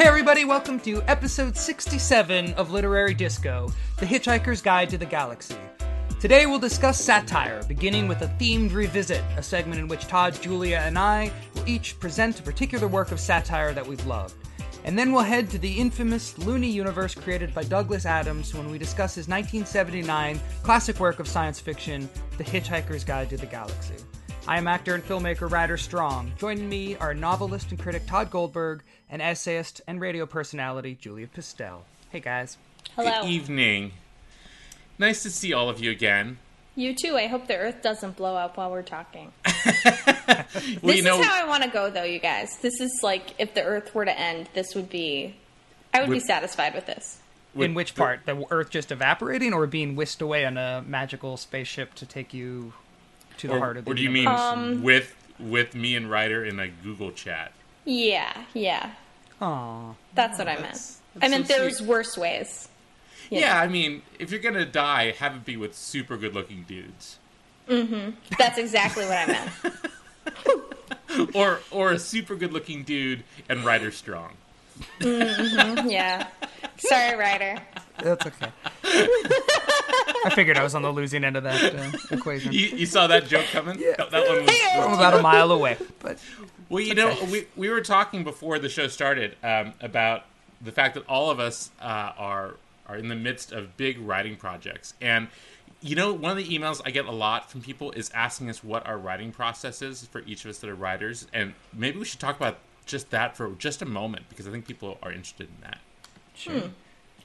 Hey, everybody, welcome to episode 67 of Literary Disco The Hitchhiker's Guide to the Galaxy. Today we'll discuss satire, beginning with a themed revisit, a segment in which Tod, Julia, and I will each present a particular work of satire that we've loved. And then we'll head to the infamous Looney universe created by Douglas Adams when we discuss his 1979 classic work of science fiction, The Hitchhiker's Guide to the Galaxy. I am actor and filmmaker Ryder Strong. Joining me are novelist and critic Tod Goldberg and essayist and radio personality Julia Pistell. Hey guys. Hello. Good evening. Nice to see all of you again. You too. I hope the Earth doesn't blow up while we're talking. Well, this you know, is how I want to go, though, you guys. This is like if the Earth were to end, this would be. I would be satisfied with this. with In which the- part? The Earth just evaporating or being whisked away on a magical spaceship to take you to the Or, heart of the or do you mean? Um, with with me and Ryder in a Google chat? Yeah, yeah. Aw. That's what I meant. I that's meant so there's sweet. worse ways. Yeah. Yeah. I mean, if you're gonna die, have it be with super good-looking dudes, Mm-hmm. That's exactly what I meant. or or a super good-looking dude and Ryder Strong. Mm-hmm, Yeah. Sorry, Ryder. That's okay. I figured I was on the losing end of that uh, equation. You, you saw that joke coming? That, that one was. I'm about a mile away, but Well, you know, we, we were talking before the show started um, about the fact that all of us uh, are are in the midst of big writing projects, and you know, one of the emails I get a lot from people is asking us what our writing process is for each of us that are writers, and maybe we should talk about just that for just a moment because I think people are interested in that. sure.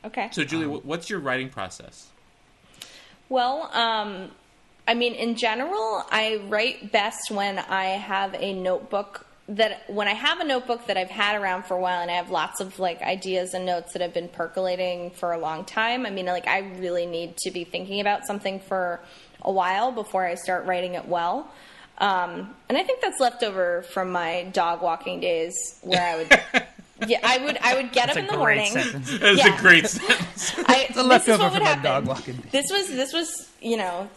Okay. So, Julie, wh- what's your writing process? Well, um, I mean, in general, I write best when I have a notebook that when I have a notebook that I've had around for a while and I have lots of like ideas and notes that have been percolating for a long time. I mean, like I really need to be thinking about something for a while before I start writing it well. Um, and I think that's left over from my dog walking days where I would, yeah, I would, I would get That's up in the morning. sentence. That's Yeah. a great sentence. I, It's a this is leftover what from my happen. dog walking. This was this was you know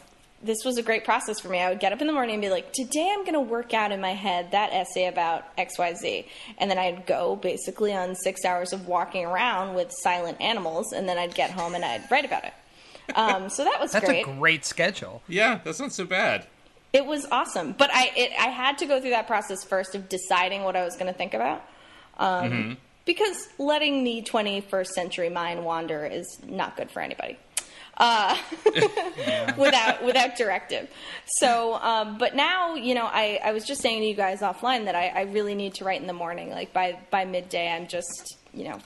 this was a great process for me. I would get up in the morning and be like, today I'm going to work out in my head that essay about X Y Z, and then I'd go basically on six hours of walking around with silent animals, and then I'd get home and I'd write about it. Um, so that was That's great. a great schedule. yeah, that's not so bad. It was awesome, but I it, I had to go through that process first of deciding what I was going to think about, um, because letting the 21st century mind wander is not good for anybody. Uh, without without directive. So, um, but now you know, I, I was just saying to you guys offline that I, I really need to write in the morning. Like by by midday, I'm just you know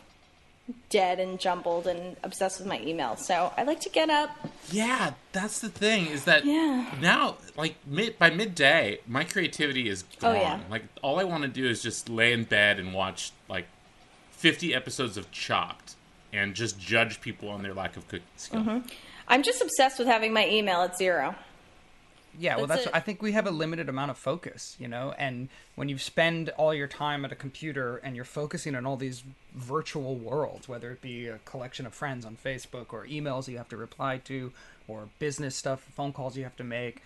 dead and jumbled and obsessed with my email. So I like to get up. Yeah, that's the thing is that Yeah. now, like mid by midday, my creativity is Oh, gone. yeah. Like all I want to do is just lay in bed and watch like fifty episodes of Chopped and just judge people on their lack of cooking skill. Mm-hmm. I'm just obsessed with having my email at zero. Yeah, well, That's that's. it. I think we have a limited amount of focus, you know, and when you spend all your time at a computer and you're focusing on all these virtual worlds, whether it be a collection of friends on Facebook or emails you have to reply to, or business stuff, phone calls you have to make.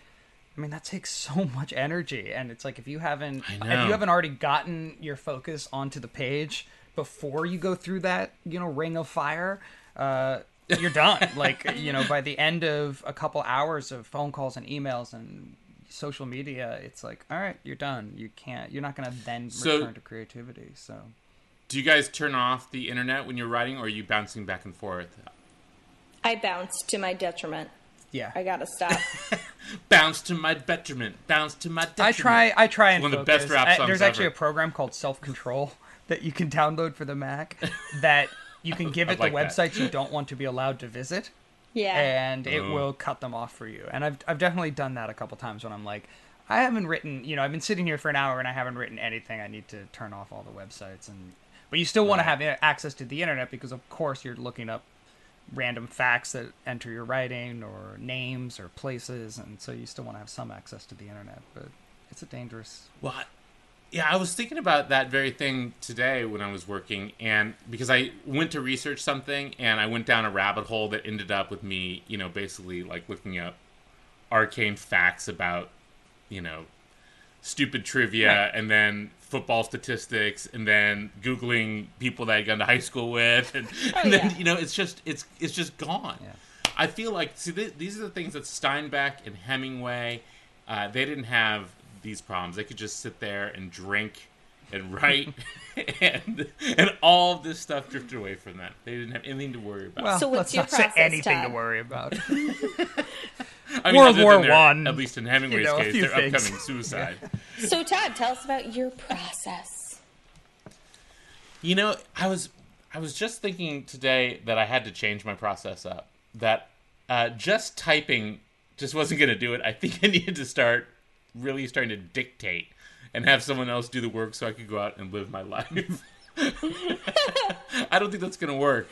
I mean, that takes so much energy, and it's like if you haven't, if you haven't already gotten your focus onto the page before you go through that, you know, ring of fire. Uh, you're done. like you know, by the end of a couple hours of phone calls and emails and social media, it's like, all right, you're done. You can't. You're not going to then So- return to creativity. So Do you guys turn off the internet when you're writing, or are you bouncing back and forth? I bounce to my detriment. yeah, I gotta stop. Bounce to my detriment. Bounce to my detriment. I try. I try and One of the best rap I- songs there's actually a program called Self Control that you can download for the Mac that you can give it like the that. websites you don't want to be allowed to visit. Yeah. and it Oh. will cut them off for you. And I've I've definitely done that a couple times when I'm like, I haven't written, you know, I've been sitting here for an hour and I haven't written anything. I need to turn off all the websites and but you still want to have access to the internet because of course you're looking up random facts that enter your writing or names or places and so you still want to have some access to the internet, but it's a dangerous Well, I- yeah, I was thinking about that very thing today when I was working, and because I went to research something and I went down a rabbit hole that ended up with me, you know, basically like looking up arcane facts about, you know, stupid trivia Right. and then football statistics and then googling people that I'd gone to high school with and, and then yeah. you know it's just it's it's just gone. Yeah. I feel like see th- these are the things that Steinbeck and Hemingway uh, they didn't have these problems. They could just sit there and drink and write and and all of this stuff drifted away from them. They didn't have anything to worry about. Well, So what's let's your not say process, anything Tod? to worry about. I World War their- One, at least in Hemingway's you know, case, few their things. upcoming suicide. So Tod, tell us about your process. You know, I was I was just thinking today that I had to change my process up. That uh, just typing just wasn't going to do it. I think I needed to start really starting to dictate and have someone else do the work so I could go out and live my life. I don't think that's going to work.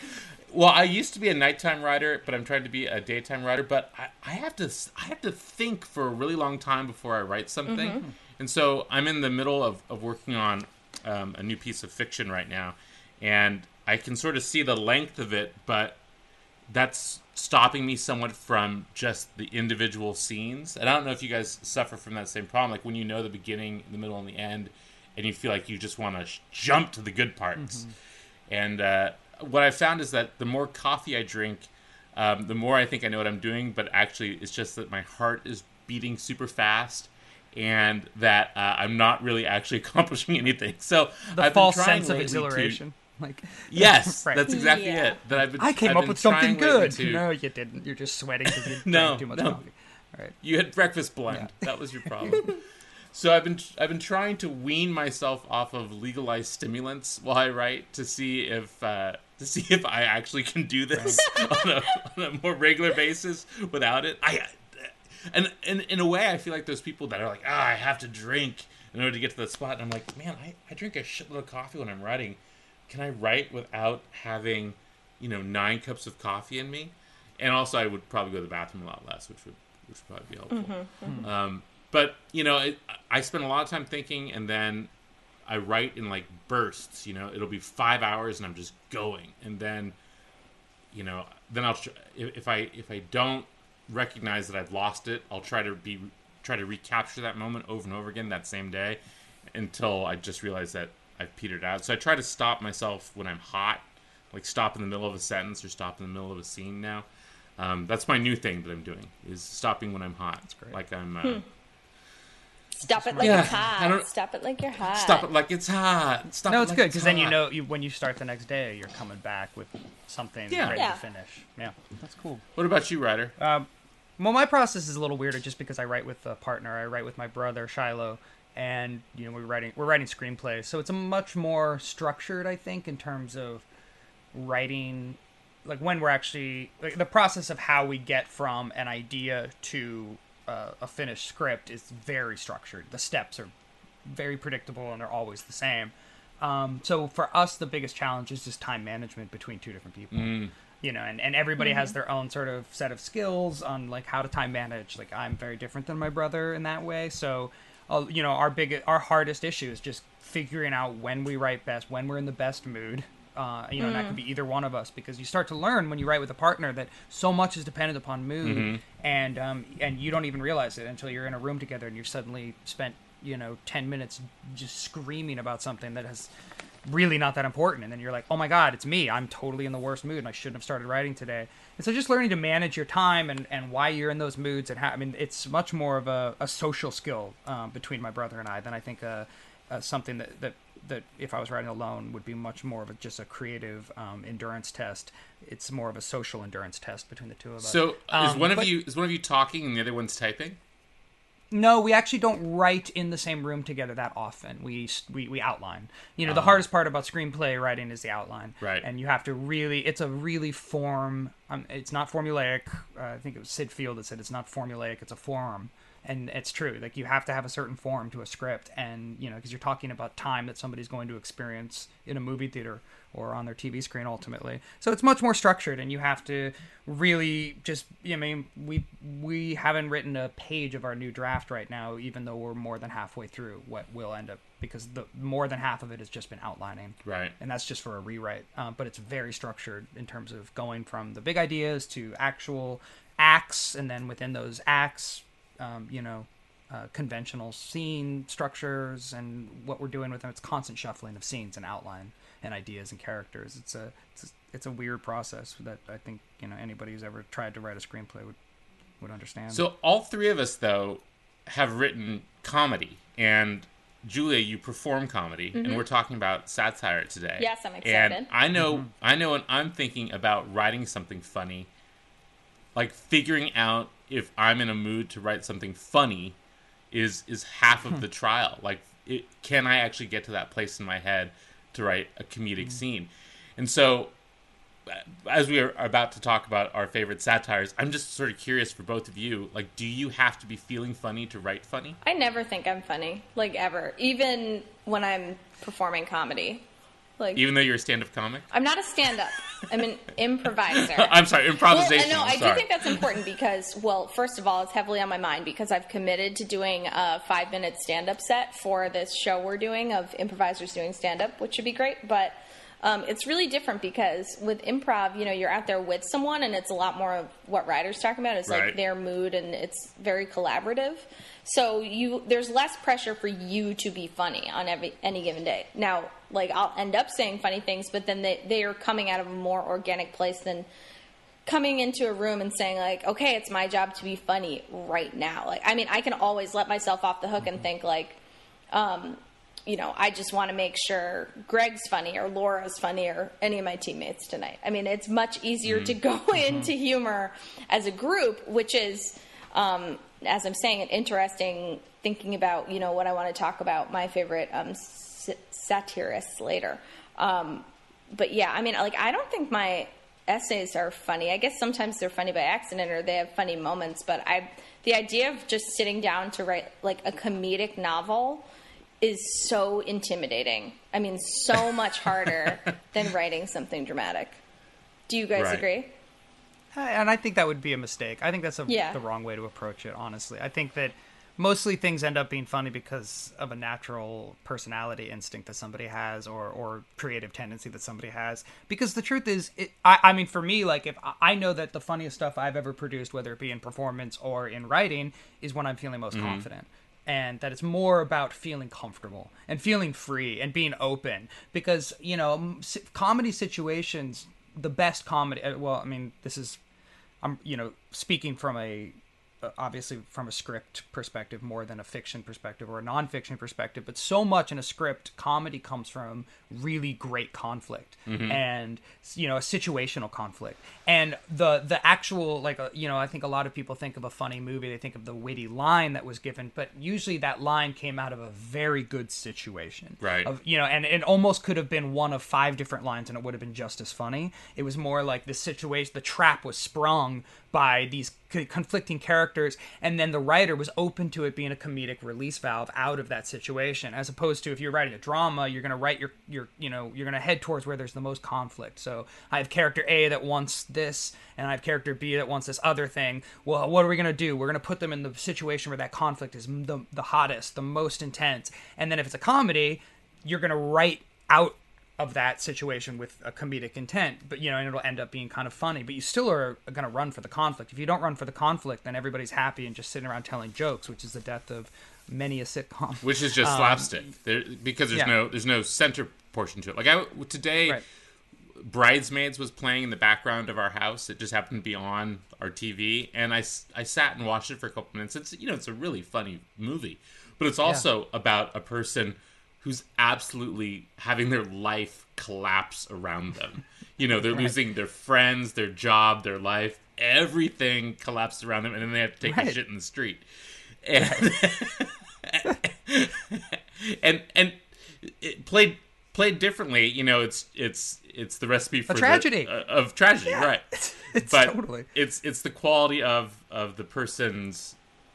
Well, I used to be a nighttime writer, but I'm trying to be a daytime writer. But I, I have to I have to think for a really long time before I write something, and so I'm in the middle of, of working on um, a new piece of fiction right now, and I can sort of see the length of it, but that's stopping me somewhat from just the individual scenes. And I don't know if you guys suffer from that same problem, like when you know the beginning, the middle, and the end, and you feel like you just want to sh- jump to the good parts. And uh, what I found is that the more coffee I drink, um, the more I think I know what I'm doing. But actually, it's just that my heart is beating super fast, and that uh, I'm not really actually accomplishing anything. So the I've been false sense of lately to- exhilaration. Like, Yes, Right. that's exactly Yeah. it. That I've been. I came I've up been with something good. to- No, you didn't. You're just sweating because you No, drank too much no. coffee. All right. You had breakfast blend. That was your problem. so I've been I've been trying to wean myself off of legalized stimulants while I write to see if uh, to see if I actually can do this on, a, on a more regular basis without it. I and, and in a way, I feel like those people that are like, ah, I have to drink in order to get to the spot. And I'm like, man, I, I drink a shitload of coffee when I'm writing. Can I write without having, you know, nine cups of coffee in me? And also, I would probably go to the bathroom a lot less, which would which would probably be helpful. Mm-hmm, mm-hmm. Hmm. Um, but you know, it, I spend a lot of time thinking, and then I write in like bursts. You know, it'll be five hours, and I'm just going, and then you know, then I'll tr- if if I if I don't recognize that I've lost it, I'll try to be try to recapture that moment over and over again that same day until I just realize that I've petered out. So I try to stop myself when I'm hot, like stop in the middle of a sentence or stop in the middle of a scene now. Um, that's my new thing that I'm doing is stopping when I'm hot. That's great. Like I'm uh, Stop it like Yeah, it's hot. Stop it like you're hot. stop it like it's hot. Stop No, it it's like good because then you know you, when you start the next day, you're coming back with something Yeah. ready Yeah. to finish. Yeah, that's cool. What about you, Ryder? Um, well, my process is a little weirder just because I write with a partner. I write with my brother Shiloh, and you know we're writing we're writing screenplays, so it's a much more structured, I think, in terms of writing. Like when we're actually like the process of how we get from an idea to uh, a finished script is very structured. The steps are very predictable and they're always the same. Um, so for us, the biggest challenge is just time management between two different people. You know, and, and everybody has their own sort of set of skills on like how to time manage. Like I'm very different than my brother in that way. So, uh, you know, our big, our hardest issue is just figuring out when we write best, when we're in the best mood. Uh, you know, and that could be either one of us because you start to learn when you write with a partner that so much is dependent upon mood, and um, and you don't even realize it until you're in a room together and you've suddenly spent you know 10 minutes just screaming about something that has really not that important. And then you're like oh my god it's me. I'm totally in the worst mood and i shouldn't have started writing today. And so just learning to manage your time and, and why you're in those moods and how i mean it's much more of a, a social skill um, between my brother and i than i think uh, uh, something that, that that if i was writing alone would be much more of a, just a creative um, endurance test. It's more of a social endurance test between the two of us. So is Um, one of but- you is one of you talking and the other one's typing? No, we actually don't write in the same room together that often. We we, we outline. You know, the hardest part about screenplay writing is the outline. Right. And you have to really. It's a really form. Um, it's not formulaic. Uh, I think it was Syd Field that said it's not formulaic. It's a form. And it's true. Like you have to have a certain form to a script, and you know, because you're talking about time that somebody's going to experience in a movie theater or on their TV screen ultimately. So it's much more structured, and you have to really just. I mean, we we haven't written a page of our new draft right now, even though we're more than halfway through what will end up because the more than half of it has just been outlining, Right. and that's just for a rewrite. Um, but it's very structured in terms of going from the big ideas to actual acts, and then within those acts, um, you know, uh, conventional scene structures and what we're doing with them. It's constant shuffling of scenes and outline and ideas and characters. It's a it's a, it's a weird process that I think you know anybody who's ever tried to write a screenplay would would understand. So all three of us though have written comedy and Julia, you perform comedy, mm-hmm. and we're talking about satire today. Yes, I'm excited. And I know, mm-hmm. I know, when I'm thinking about writing something funny, like figuring out if I'm in a mood to write something funny, is is half of hmm. the trial. Like, it, can I actually get to that place in my head to write a comedic mm-hmm. scene? And so as we are about to talk about our favorite satires, I'm just sort of curious for both of you. Like, do you have to be feeling funny to write funny? I never think I'm funny, like ever, even when I'm performing comedy. Like, even though you're a stand-up comic, I'm not a stand-up. I'm an improviser. I'm sorry, improvisation. Well, no, I sorry. do think that's important because, well, first of all, it's heavily on my mind because I've committed to doing a five-minute stand-up set for this show we're doing of improvisers doing stand-up, which should be great. But um, it's really different because with improv, you know, you're out there with someone, and it's a lot more of what writers talking about is right. like their mood, and it's very collaborative. So you there's less pressure for you to be funny on every any given day. Now, like I'll end up saying funny things, but then they they are coming out of a more organic place than coming into a room and saying like okay it's my job to be funny right now like i mean i can always let myself off the hook and think like um, you know, I just want to make sure Greg's funny or Laura's funny or any of my teammates tonight. I mean, it's much easier mm-hmm. to go mm-hmm. into humor as a group, which is, um, as I'm saying, an interesting thinking about, you know, what I want to talk about, my favorite um, satirists later. Um, but yeah, I mean, like, I don't think my essays are funny. I guess sometimes they're funny by accident or they have funny moments, but I, the idea of just sitting down to write like a comedic novel is so intimidating. I mean, so much harder than writing something dramatic. Do you guys right. agree? And I think that would be a mistake. I think that's a, yeah. the wrong way to approach it, honestly. I think that mostly things end up being funny because of a natural personality instinct that somebody has or, or creative tendency that somebody has. Because the truth is, it, I, I mean, for me, like, if I know that the funniest stuff I've ever produced, whether it be in performance or in writing, is when I'm feeling most mm-hmm. confident and that it's more about feeling comfortable and feeling free and being open because you know comedy situations the best comedy uh, well i mean this is i'm you know speaking from a obviously from a script perspective more than a fiction perspective or a nonfiction perspective, but so much in a script, comedy comes from really great conflict mm-hmm. and you know a situational conflict and the the actual like uh, you know I think a lot of people think of a funny movie, they think of the witty line that was given, but usually that line came out of a very good situation, right? Of you know, and it almost could have been one of five different lines, and it would have been just as funny. It was more like the situation, the trap was sprung by these conflicting characters and then the writer was open to it being a comedic release valve out of that situation as opposed to if you're writing a drama you're going to write your your you know you're going to head towards where there's the most conflict. So i have character a that wants this and i have character b that wants this other thing. Well what are we going to do? We're going to put them in the situation where that conflict is the, the hottest the most intense. And then if it's a comedy you're going to write out of that situation with a comedic intent, but you know, and it'll end up being kind of funny. But you still are going to run for the conflict. If you don't run for the conflict, then everybody's happy and just sitting around telling jokes, which is the death of many a sitcom. Which is just um, slapstick, there, because there's yeah. no there's no center portion to it. Like I today, right. Bridesmaids was playing in the background of our house. It just happened to be on our TV, and I I sat and watched it for a couple minutes. It's you know it's a really funny movie, but it's also yeah. about a person who's absolutely having their life collapse around them. You know, they're right. losing their friends, their job, their life, everything collapses around them, and then they have to take right. a shit in the street. And and and it played played differently. You know, it's it's it's the recipe for a tragedy the, uh, of tragedy, yeah. right? It's but totally. it's it's the quality of of the person's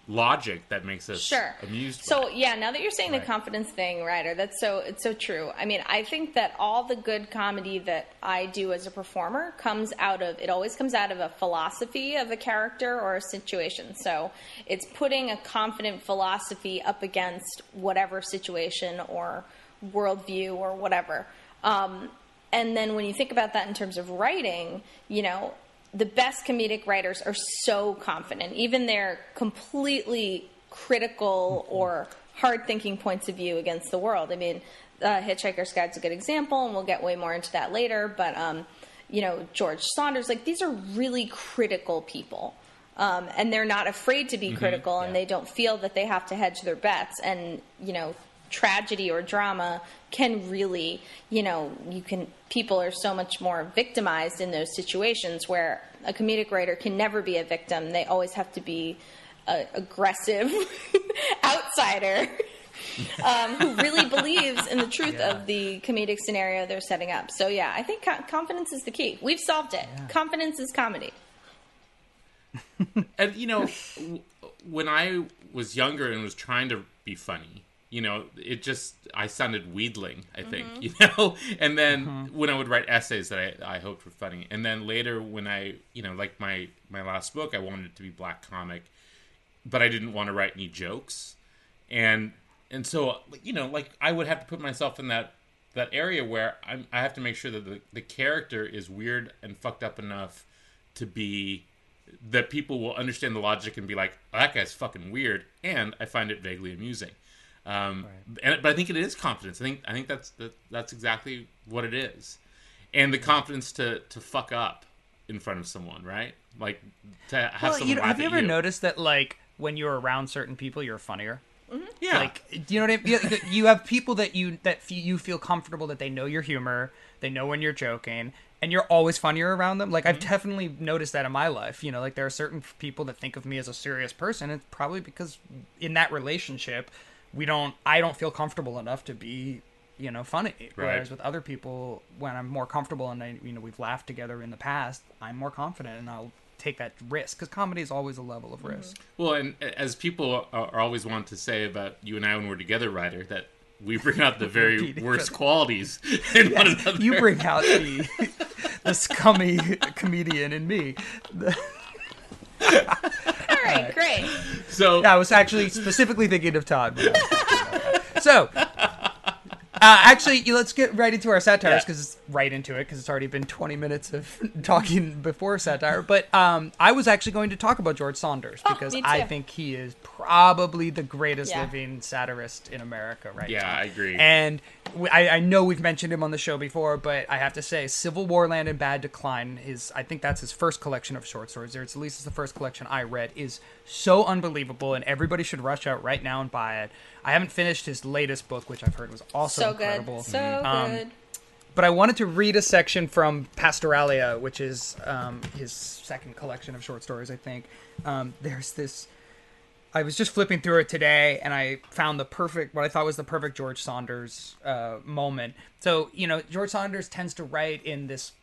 logic that makes us sure. amused. So yeah, now that you're saying right. the confidence thing, Ryder, that's so it's so true. I mean, I think that all the good comedy that I do as a performer comes out of it always comes out of a philosophy of a character or a situation. So it's putting a confident philosophy up against whatever situation or worldview or whatever. Um, and then when you think about that in terms of writing, you know, the best comedic writers are so confident, even they're completely critical or hard thinking points of view against the world. I mean, uh, Hitchhiker's Guide's a good example, and we'll get way more into that later. But um, you know, George Saunders, like these are really critical people. Um, and they're not afraid to be critical, and yeah. they don't feel that they have to hedge their bets. And you know, tragedy or drama can really, you know, you can people are so much more victimized in those situations where a comedic writer can never be a victim. They always have to be a aggressive outsider um, who really believes in the truth Yeah. of the comedic scenario they're setting up. So yeah, I think co- confidence is the key. We've solved it. Confidence is comedy. and you know when i was younger and was trying to be funny you know it just i sounded wheedling i think mm-hmm. you know? And then mm-hmm. when i would write essays that I, I hoped were funny. And then later when i you know like my my last book i wanted it to be black comic but i didn't want to write any jokes. And and so you know like i would have to put myself in that that area where I'm, i have to make sure that the, the character is weird and fucked up enough to be that people will understand the logic and be like, oh, "That guy's fucking weird," and I find it vaguely amusing. Um, and, but I think it is confidence. I think I think that's that, that's exactly what it is, and the confidence to to fuck up in front of someone, right? Like to have Well, someone you know, laugh have you at ever you. noticed that like when you're around certain people, you're funnier? Yeah, Like, do you know what I mean? You- You have people that you that f- you feel comfortable that they know your humor, they know when you're joking, and you're always funnier around them. Like, Mm-hmm. I've definitely noticed that in my life. You know, like there are certain people that think of me as a serious person. It's probably because in that relationship, we don't. I don't feel comfortable enough to be. You know, funny. Whereas with other people, when I'm more comfortable and I, you know, we've laughed together in the past, I'm more confident and I'll take that risk because comedy is always a level of mm-hmm. risk. Well, and uh, as people are, are always want to say about you and I when we're together, Ryder, that we bring out the very worst qualities in one another. you bring out the the scummy comedian in me. All right, great. so I was actually specifically thinking of Tod. when I was thinking about that. So, actually, let's get right into our satires Yeah. because it's right into it because it's already been 20 minutes of talking before satire. But um, I was actually going to talk about George Saunders Oh, because me I think he is probably the greatest Yeah. living satirist in America right Yeah, now. I agree. And I know we've mentioned him on the show before, but I have to say, CivilWarLand in Bad Decline is, I think that's his first collection of short stories. Or it's at least it's the first collection I read, is so unbelievable, and everybody should rush out right now and buy it. I haven't finished his latest book, which I've heard was also So incredible. good. So Um, good. But I wanted to read a section from Pastoralia, which is um, his second collection of short stories, I think. Um, there's this. I was just flipping through it today, and I found the perfect, what I thought was the perfect George Saunders uh, moment. So, you know, George Saunders tends to write in this.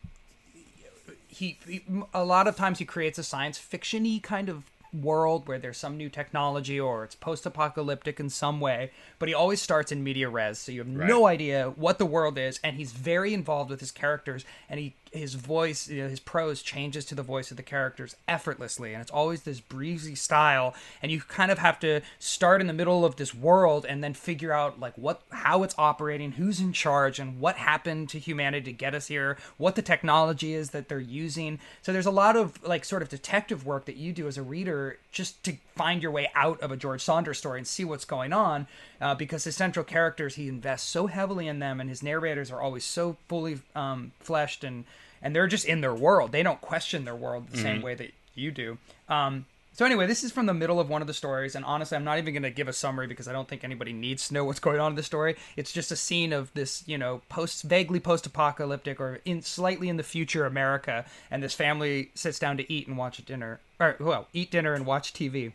He, he a lot of times he creates a science fiction-y kind of world where there's some new technology or it's post-apocalyptic in some way, but he always starts in media res, so you have no idea what the world is, and he's very involved with his characters, and he his voice, you know, his prose changes to the voice of the characters effortlessly, and it's always this breezy style, and you kind of have to start in the middle of this world and then figure out like what how it's operating, who's in charge, and what happened to humanity to get us here, what the technology is that they're using. So there's a lot of like sort of detective work that you do as a reader just to find your way out of a George Saunders story and see what's going on, uh, because his central characters he invests so heavily in them, and his narrators are always so fully um, fleshed and and they're just in their world. They don't question their world the same way that you do. Um, so anyway, this is from the middle of one of the stories, and honestly, I'm not even going to give a summary because I don't think anybody needs to know what's going on in the story. It's just a scene of this, you know, post vaguely post-apocalyptic or in slightly in the future America, and this family sits down to eat and watch dinner, or well, eat dinner and watch TV.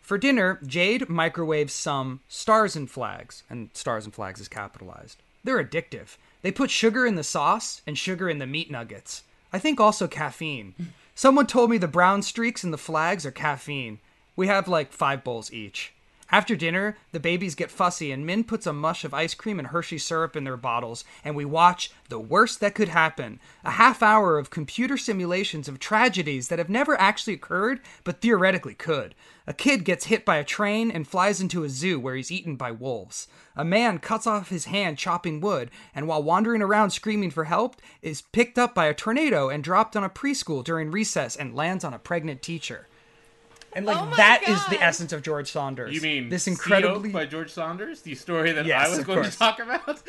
For dinner, Jade microwaves some stars and flags, and stars and flags is capitalized. They're addictive. They put sugar in the sauce and sugar in the meat nuggets. I think also caffeine. Someone told me the brown streaks in the flags are caffeine. We have like five bowls each. After dinner, the babies get fussy, and Min puts a mush of ice cream and Hershey syrup in their bottles, and we watch The Worst That Could Happen a half hour of computer simulations of tragedies that have never actually occurred, but theoretically could. A kid gets hit by a train and flies into a zoo where he's eaten by wolves. A man cuts off his hand chopping wood, and while wandering around screaming for help, is picked up by a tornado and dropped on a preschool during recess and lands on a pregnant teacher. And like Oh my that is the essence of George Saunders. You mean this Sea incredibly? By George Saunders, the story that Yes, I was going course. to talk about?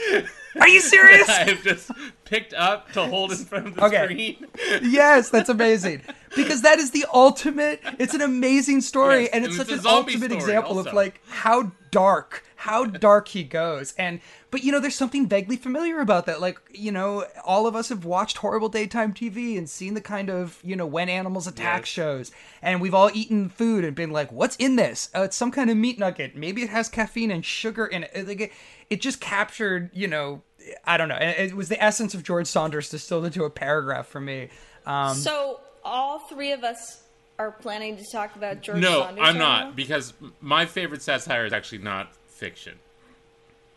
Are you serious? I've just picked up to hold in front of the Okay. screen. yes, that's amazing. Because that is the ultimate. It's an amazing story, Yes, and and it's it's such a an ultimate story example of like how dark, how dark he goes. And but you know, there's something vaguely familiar about that. Like you know, all of us have watched horrible daytime TV and seen the kind of you know when animals attack Yes. shows, and we've all eaten food and been like, "What's in this? Uh, it's some kind of meat nugget. Maybe it has caffeine and sugar in it." Like it, it just captured, you know. I don't know. It it was the essence of George Saunders distilled into a paragraph for me. Um, So all three of us are planning to talk about George No, Saunders. I'm not now? because my favorite satire is actually not fiction.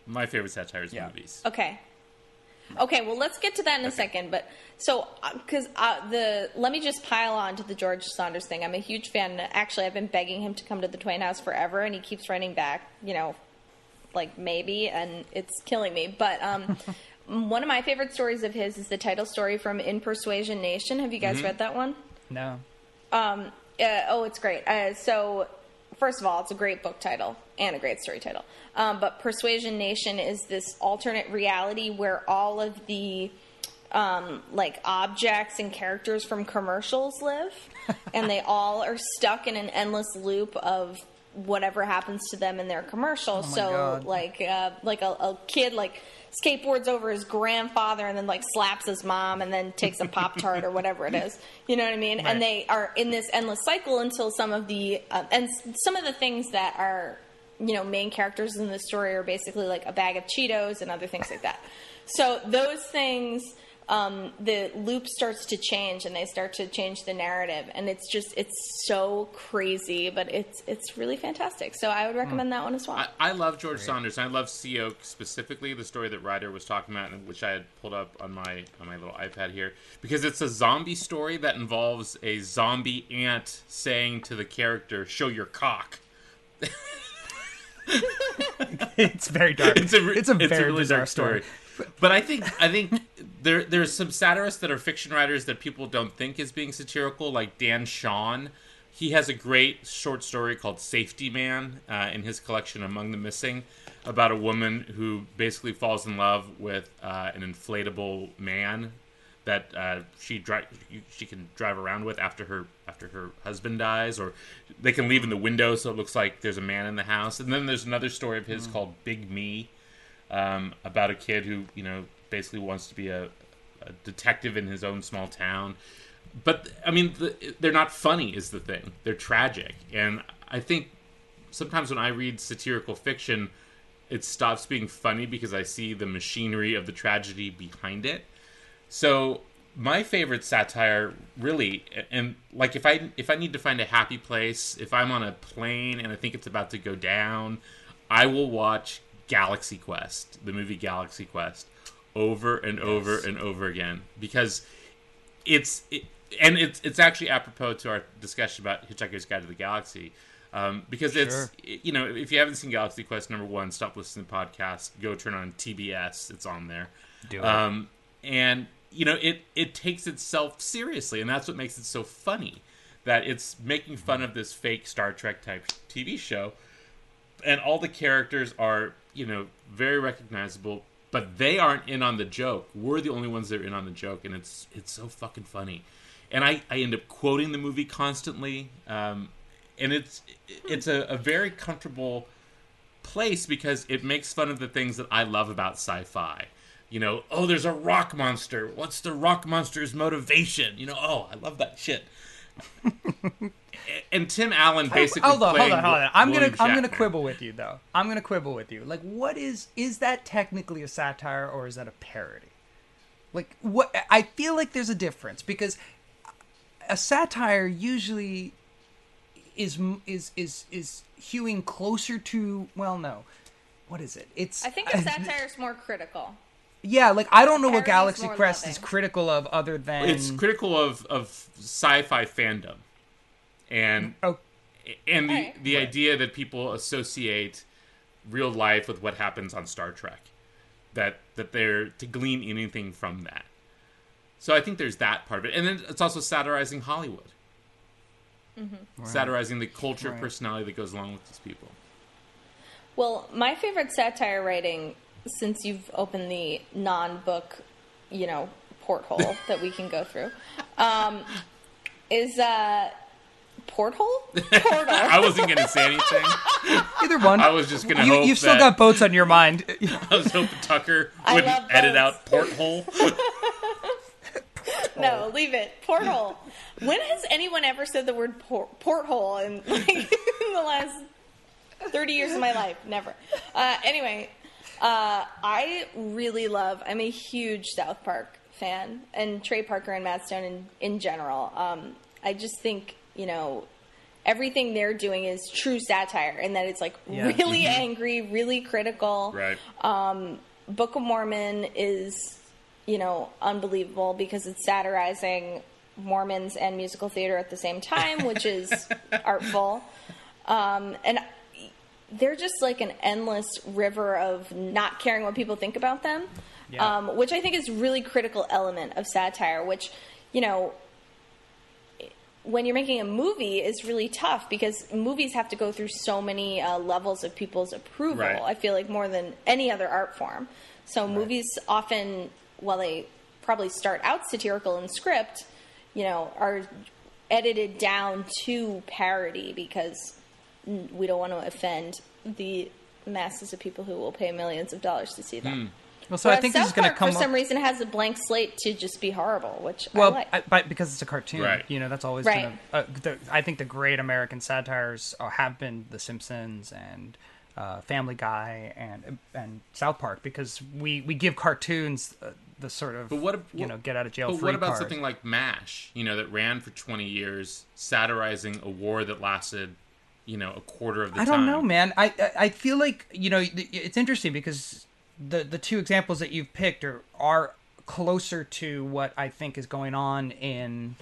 My favorite satire is Yeah. movies. Okay. Okay, well, let's get to that in a second. But so, because uh, the let me just pile on to the George Saunders thing. I'm a huge fan. Actually, I've been begging him to come to the Twain House forever, and he keeps writing back. You know, like maybe, and it's killing me. But um, one of my favorite stories of his is the title story from In Persuasion Nation. Have you guys read that one? no. Um, uh, oh, it's great. Uh, so, first of all, it's a great book title and a great story title. Um, but Persuasion Nation is this alternate reality where all of the um, like objects and characters from commercials live, and they all are stuck in an endless loop of whatever happens to them in their commercial. so, God. like, uh, like a, a kid like skateboards over his grandfather and then like slaps his mom and then takes a pop tart or whatever it is. You know what I mean? Right. And they are in this endless cycle until some of the uh, and some of the things that are you know main characters in the story are basically like a bag of Cheetos and other things like that. So those things. Um, the loop starts to change and they start to change the narrative and it's just it's so crazy but it's it's really fantastic so i would recommend that one as well I, I love George Saunders. and I love Sea Oak specifically, the story that Ryder was talking about, and which I had pulled up on my on my little iPad here, because it's a zombie story that involves a zombie ant saying to the character, "Show your cock." it's very dark. It's a re- it's a it's very really dark story. story. But I think I think there there's some satirists that are fiction writers that people don't think is being satirical, like Dan Chaon. He has a great short story called Safety Man uh, in his collection Among the Missing, about a woman who basically falls in love with uh, an inflatable man that uh, she dri- she can drive around with after her after her husband dies, or they can leave in the window so it looks like there's a man in the house. And then there's another story of his called Big Me, um, about a kid who you know basically wants to be a, a detective in his own small town. But I mean, the, they're not funny. Is the thing? They're tragic, and I think sometimes when I read satirical fiction, it stops being funny because I see the machinery of the tragedy behind it. So my favorite satire really and like if I if I need to find a happy place, if I'm on a plane and I think it's about to go down, I will watch Galaxy Quest, the movie Galaxy Quest, over and over and over again because it's it, and it's it's actually apropos to our discussion about Hitchhiker's Guide to the Galaxy. Um, because it's Sure. you know if you haven't seen Galaxy Quest number one, stop listening to the podcast. Go turn on TBS. It's on there. Do it. Um, and you know it it takes itself seriously, and that's what makes it so funny. That it's making fun of this fake Star Trek type TV show, and all the characters are you know very recognizable, but they aren't in on the joke. We're the only ones that are in on the joke, and it's it's so fucking funny. And I, I end up quoting the movie constantly, um, and it's it's a, a very comfortable place because it makes fun of the things that I love about sci-fi. You know, oh, there's a rock monster. What's the rock monster's motivation? You know, oh, I love that shit. and Tim Allen basically hold on, hold playing on, hold on. I'm William gonna I'm gonna quibble with you though. I'm gonna quibble with you. Like, what is is that technically a satire or is that a parody? Like, what? I feel like there's a difference because a satire usually is is is is hewing closer to well, no. What is it? It's i think a satire is more critical Yeah, like I don't know what Galaxy more Quest is critical of other than It's critical of of sci-fi fandom, and oh, and the Alright. the idea that people associate real life with what happens on Star Trek, that that they're to glean anything from that. So I think there's that part of it, and then it's also satirizing Hollywood. Mm-hmm. satirizing the culture Right. personality that goes along with these people. Well, my favorite satire writing, since you've opened the non-book, you know, porthole that we can go through, um, is uh, porthole. Portal. I wasn't going to say anything. Either one. I was just going to you, hope you've still got boats on your mind. I was hoping Tucker wouldn't edit boats. out porthole. no, leave it. Porthole. When has anyone ever said the word por- porthole in like in the last thirty years of my life? Never. Uh, anyway, uh, I really love. I'm a huge South Park fan, and Trey Parker and Matt Stone in in general. Um, I just think you know everything they're doing is true satire, and that it's like Yeah. really angry, really critical. right. Book of Mormon is, you know, unbelievable because it's satirizing Mormons and musical theater at the same time, which is artful. Um, and they're just like an endless river of not caring what people think about them, Yeah. um, which I think is really critical element of satire. Which, you know, when you're making a movie is really tough because movies have to go through so many uh, levels of people's approval. Right. I feel like more than any other art form. So movies often, while they probably start out satirical in script, you know, are edited down to parody because we don't want to offend the masses of people who will pay millions of dollars to see them. well, so I think South this is going to Park, come for up. some reason, has a blank slate to just be horrible, which I well, like. I, but because it's a cartoon, Right. you know, that's always Right. gonna. Uh, the, I think the great American satires uh, have been The Simpsons and uh, Family Guy and and South Park because we we give cartoons uh, the sort of But what, you know get out of jail But free what about card. something like MASH? You know, that ran for 20 years, satirizing a war that lasted, you know, a quarter of the I time. don't know, man. I I- I feel like you know it's interesting because the the two examples that you've picked are are closer to what I think is going on in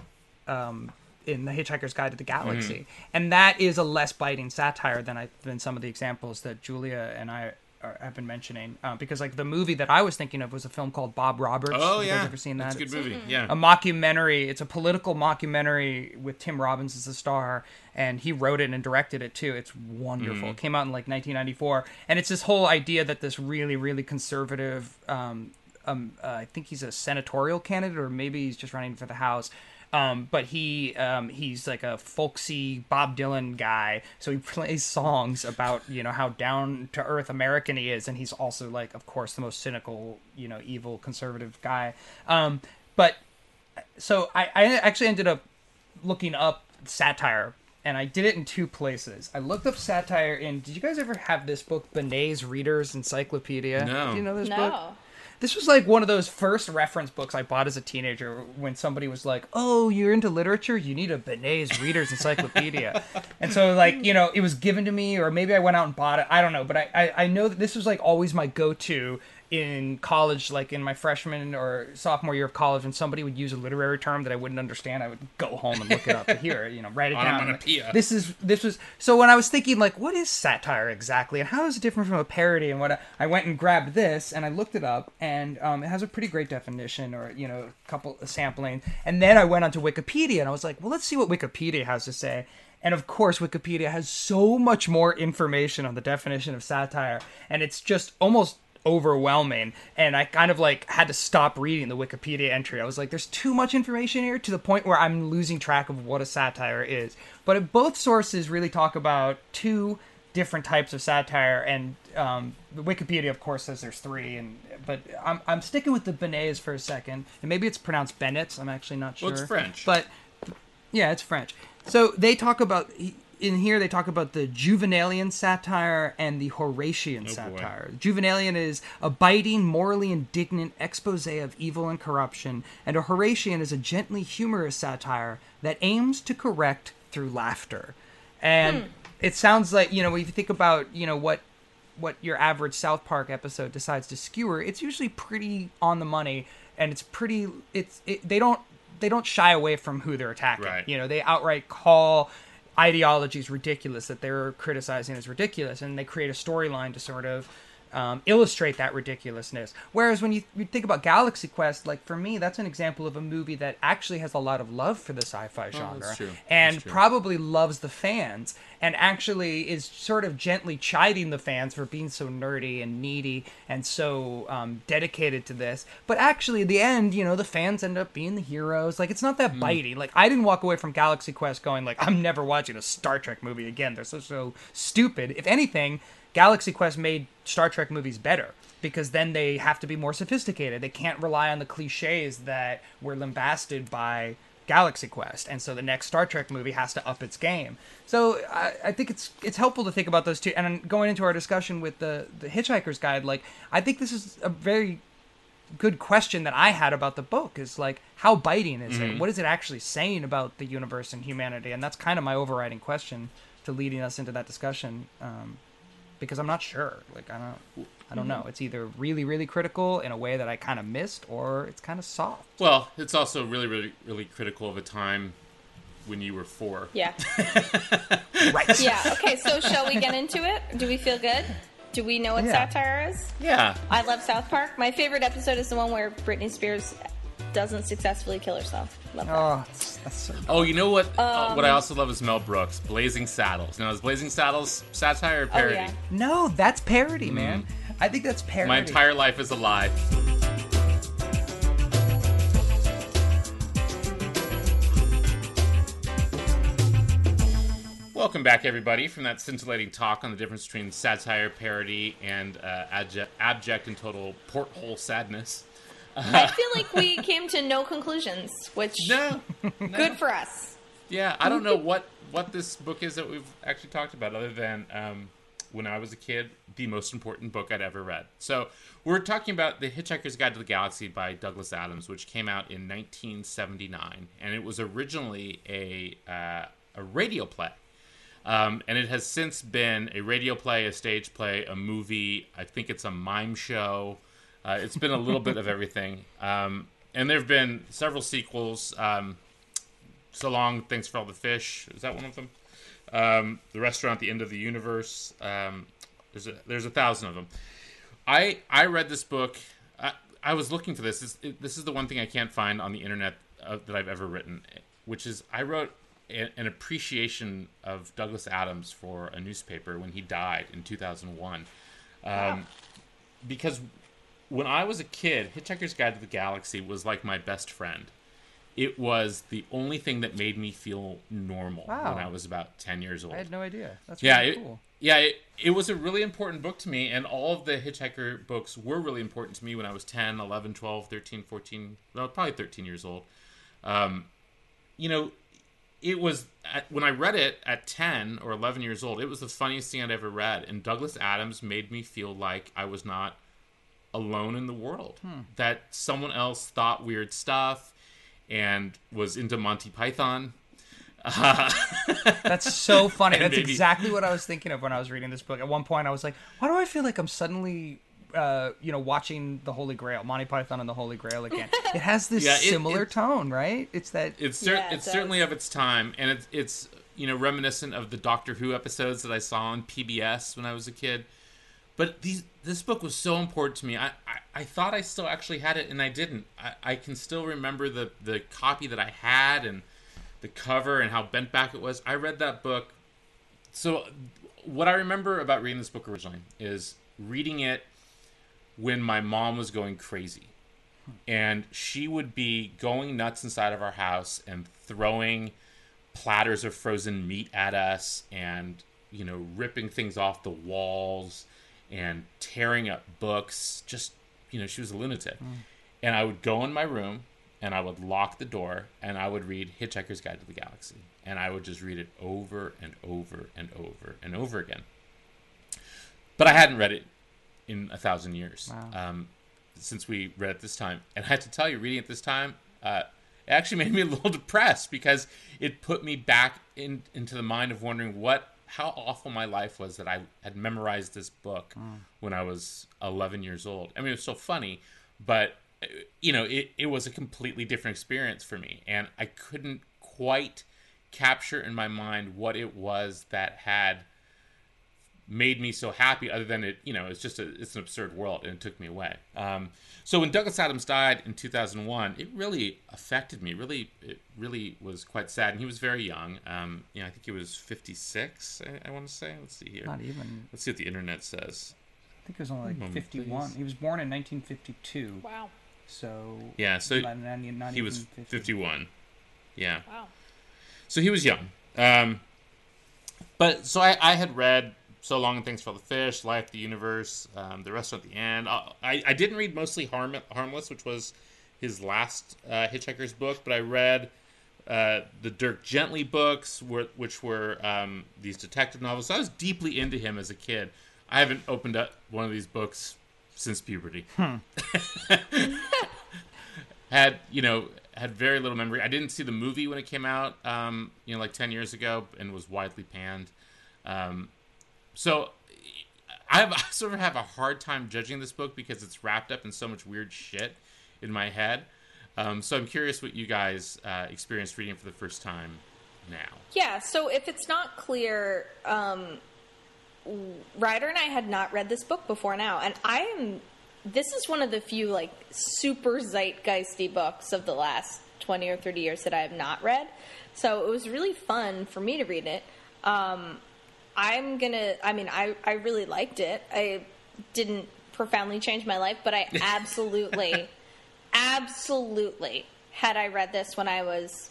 um in the Hitchhiker's Guide to the Galaxy, Mm-hmm. and that is a less biting satire than I than some of the examples that Julia and I. Are, have been mentioning uh, because like the movie that I was thinking of was a film called Bob Roberts. Oh Have you yeah, guys ever seen that? That's a good It's- movie. Yeah. a mockumentary. It's a political mockumentary with Tim Robbins as the star, and he wrote it and directed it too. It's wonderful. It came out in like 1994, and it's this whole idea that this really, really conservative, um, um, uh, I think he's a senatorial candidate, or maybe he's just running for the House. Um, but he um, he's like a folksy Bob Dylan guy, so he plays songs about you know how down to earth American he is, and he's also like, of course, the most cynical, you know, evil conservative guy. Um, but so I, I actually ended up looking up satire and I did it in two places. I looked up satire in did you guys ever have this book, Benet's Reader's Encyclopedia? No. Do you know this no. book? This was like one of those first reference books I bought as a teenager when somebody was like, "Oh, you're into literature? You need a Benet's Reader's Encyclopedia." and so, like, you know, it was given to me, or maybe I went out and bought it. I don't know, but I, I, I know that this was like always my go-to in college, like in my freshman or sophomore year of college, when somebody would use a literary term that I wouldn't understand, I would go home and look it up. Here, you know, write it down. Onomatopoeia. This is this was so when I was thinking like, what is satire exactly, and how is it different from a parody? And what I, I went and grabbed this and I looked it up, and um, it has a pretty great definition, or you know, a couple of sampling, and then I went onto Wikipedia and I was like, well, let's see what Wikipedia has to say. And of course, Wikipedia has so much more information on the definition of satire, and it's just almost overwhelming. And i kind of like had to stop reading the wikipedia entry. I was like there's too much information here to the point where i'm losing track of what a satire is. But both sources really talk about two different types of satire and um, wikipedia of course says there's three and but i'm, I'm sticking with the benets for a second. And maybe it's pronounced bennett's i'm actually not sure Well, it's French. but yeah, it's French. So they talk about in here. They talk about the Juvenalian satire and the Horatian oh, boy. satire. Juvenalian is a biting, morally indignant expose of evil and corruption, and a Horatian is a gently humorous satire that aims to correct through laughter. And hmm. it sounds like you know, if you think about you know what what your average South Park episode decides to skewer, it's usually pretty on the money, and it's pretty. It's it, they don't they don't shy away from who they're attacking. Right. You know, they outright call ideologies ridiculous that they're criticizing is ridiculous, and they create a storyline to sort of um, illustrate that ridiculousness. Whereas when you, you think about Galaxy Quest, like for me, that's an example of a movie that actually has a lot of love for the sci-fi genre true. and probably loves the fans and actually is sort of gently chiding the fans for being so nerdy and needy and so um, dedicated to this. But actually, at the end, you know, the fans end up being the heroes. Like it's not that biting. Like I didn't walk away from Galaxy Quest going like I'm never watching a Star Trek movie again. They're so so stupid. If anything, Galaxy Quest made Star Trek movies better because then they have to be more sophisticated. They can't rely on the cliches that were lambasted by Galaxy Quest, and so the next Star Trek movie has to up its game. So I, I think it's it's helpful to think about those two. And going into our discussion with the the Hitchhiker's Guide, like I think this is a very good question that I had about the book is like how biting is it? What is it actually saying about the universe and humanity? And that's kind of my overriding question to leading us into that discussion. Um, because I'm not sure. Like I don't I don't know. It's either really really critical in a way that I kind of missed or it's kind of soft. Well, it's also really, really, really critical of a time when you were four. Yeah. Right. Yeah. Okay. So shall we get into it? Do we feel good? Do we know what Yeah. satire is? Yeah. I love South Park. My favorite episode is the one where Britney Spears doesn't successfully kill herself. Love that. Oh, that's, that's so Oh, you know what? uh, Um, what I also love is Mel Brooks, Blazing Saddles. Now, is Blazing Saddles satire or parody? oh parody? yeah. No, that's parody, man. I think that's parody. My entire life is a lie. Welcome back, everybody, from that scintillating talk on the difference between satire, parody, and uh, abject, abject and total porthole sadness. I feel like we came to no conclusions, which No, good for us. Yeah, I don't know what what this book is that we've actually talked about, other than um, when I was a kid, the most important book I'd ever read. So we're talking about the Hitchhiker's Guide to the Galaxy by Douglas Adams, which came out in 1979, and it was originally a uh, a radio play. Um, and it has since been a radio play, a stage play, a movie. I think it's a mime show. Uh, it's been a little bit of everything. Um, and there have been several sequels. Um, so long, thanks for all the fish. Is that one of them? Um, the restaurant, the end of the universe. Um, there's a there's a thousand of them. I I read this book. I, I was looking for this. This, it, this is the one thing I can't find on the internet uh, that I've ever written, which is I wrote a, an appreciation of Douglas Adams for a newspaper when he died in 2001. Um, Because when I was a kid, Hitchhiker's Guide to the Galaxy was like my best friend. It was the only thing that made me feel normal Wow. when I was about 10 years old. I had no idea. That's Yeah, it, cool. yeah, it, it was a really important book to me, and all of the Hitchhiker books were really important to me when I was 10, 11, 12, 13, 14, well, probably 13 years old. Um, you know, it was at, when I read it at 10 or 11 years old, it was the funniest thing I'd ever read, and Douglas Adams made me feel like I was not alone in the world, that someone else thought weird stuff and was into Monty Python. That's so funny. That's maybe- exactly what I was thinking of when I was reading this book. At one point, I was like, "Why do I feel like I'm suddenly, uh, you know, watching the Holy Grail, Monty Python and the Holy Grail again?" It has this Yeah, it- similar it- tone, right? It's that. it's cer- Yeah, it it's does. certainly of its time, and it's it's you know reminiscent of the Doctor Who episodes that I saw on PBS when I was a kid. But these this book was so important to me. I, I, I thought I still actually had it, and I didn't. I, I can still remember the the copy that I had and the cover and how bent back it was. I read that book. So what I remember about reading this book originally is reading it when my mom was going crazy and she would be going nuts inside of our house and throwing platters of frozen meat at us and you know ripping things off the walls and tearing up books just you know she was a lunatic and i would go in my room and i would lock the door and i would read hitchhiker's guide to the galaxy and i would just read it over and over and over and over again but i hadn't read it in a thousand years Wow. um, since we read it this time. And I have to tell you, reading it this time, uh, it actually made me a little depressed because it put me back in, into the mind of wondering what how awful my life was that I had memorized this book hmm. when I was 11 years old. I mean, it was so funny, but you know, it, it was a completely different experience for me, and I couldn't quite capture in my mind what it was that had made me so happy other than it you know it's just a, it's an absurd world and it took me away um, so when douglas adams died in 2001 it really affected me really it really was quite sad and he was very young um, you know i think he was 56 i, I want to say let's see here Not even. let's see what the internet says I think it was only like Moment, 51. please. He was born in 1952. Wow. So. yeah so not, not, not he was 50. 51 yeah Wow. So he was young. Um, but so I, I had read So Long and Thanks for All the Fish, Life, the Universe, um, The Restaurant at the End. I, I, I didn't read mostly Harm, Harmless, which was his last uh, Hitchhiker's book, but I read uh, the Dirk Gently books, were, which were um, these detective novels. So I was deeply into him as a kid. I haven't opened up one of these books since puberty. had you know had very little memory. I didn't see the movie when it came out, um, you know, like ten years ago, and was widely panned. Um, so I, have, I sort of have a hard time judging this book because it's wrapped up in so much weird shit in my head. Um, so I'm curious what you guys uh, experienced reading for the first time now. Yeah, so if it's not clear, um, Ryder and I had not read this book before now, and I am. This is one of the few like super zeitgeisty books of the last twenty or thirty years that I have not read. So it was really fun for me to read it. Um, I'm gonna. I mean, I I really liked it. I didn't profoundly change my life, but I absolutely, absolutely, had I read this when I was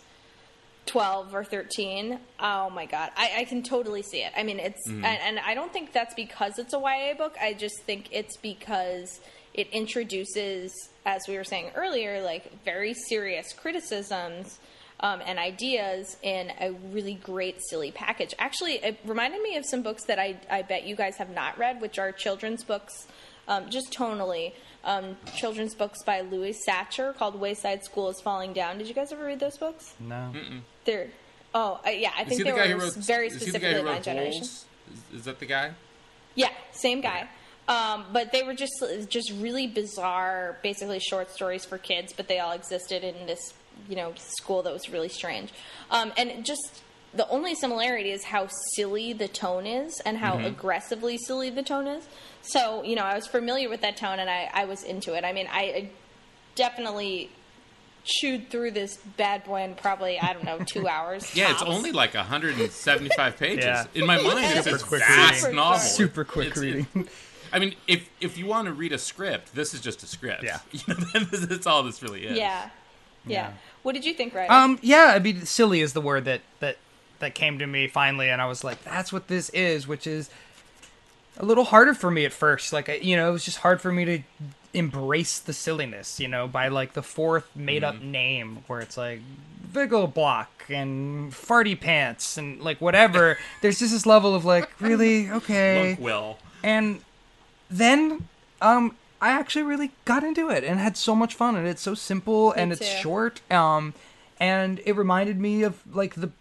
12 or 13 oh my god i, I can totally see it i mean it's mm-hmm. and, and i don't think that's because it's a ya book i just think it's because it introduces as we were saying earlier like very serious criticisms um, and ideas in a really great silly package actually it reminded me of some books that i, I bet you guys have not read which are children's books um, just tonally um, children's books by louis sachar called wayside school is falling down did you guys ever read those books No. they're oh uh, yeah, I Is think he they the were wrote? very is he the specifically my wrote generation. Is, is that the guy? Yeah, same guy. Um, but they were just just really bizarre, basically short stories for kids. But they all existed in this you know school that was really strange. Um, and just the only similarity is how silly the tone is and how aggressively silly the tone is. So you know I was familiar with that tone and I, I was into it. I mean I, I definitely chewed through this bad boy in probably I don't know two hours. Yeah, it's only like 175 pages. Yeah. In my mind, it's a quick vast reading. novel. Super quick It's- reading. I mean, if if you want to read a script, this is just a script. Yeah. That's, that's all this really is. Yeah. yeah. Yeah. What did you think, Ryder? Um, yeah, I mean, silly is the word that that that came to me finally, and I was like, that's what this is, which is a little harder for me at first. Like, I- you know, it was just hard for me to embrace the silliness. You know, by like the fourth made up name, where it's like Viggle Block and Farty Pants and like whatever. There's just this level of like, really, okay, Monk Will. and then um I actually really got into it and had so much fun and it's so simple and it's too. short um and it reminded me of like the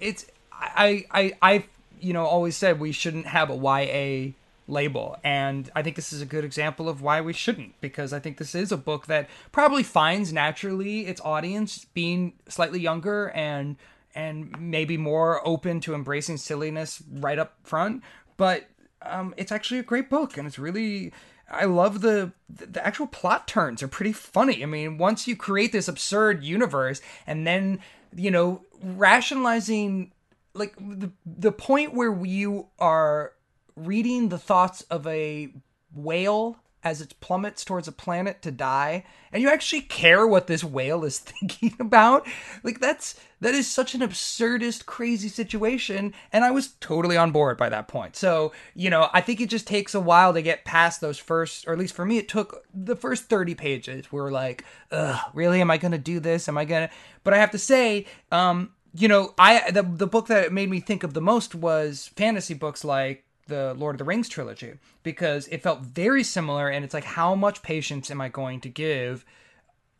it's I I I you know always said we shouldn't have a YA label and I think this is a good example of why we shouldn't because I think this is a book that probably finds naturally its audience being slightly younger and and maybe more open to embracing silliness right up front but um, it's actually a great book, and it's really. I love the the actual plot turns are pretty funny. I mean, once you create this absurd universe, and then you know rationalizing like the the point where you are reading the thoughts of a whale as it plummets towards a planet to die and you actually care what this whale is thinking about? Like that's that is such an absurdist crazy situation and i was totally on board by that point. So you know i think it just takes a while to get past those first or at least for me it took the first 30 pages were like ugh really? Am i gonna do this? Am i gonna but i have to say um you know i the, the book that made me think of the most was fantasy books like the Lord of the Rings trilogy because it felt very similar and it's like how much patience am I going to give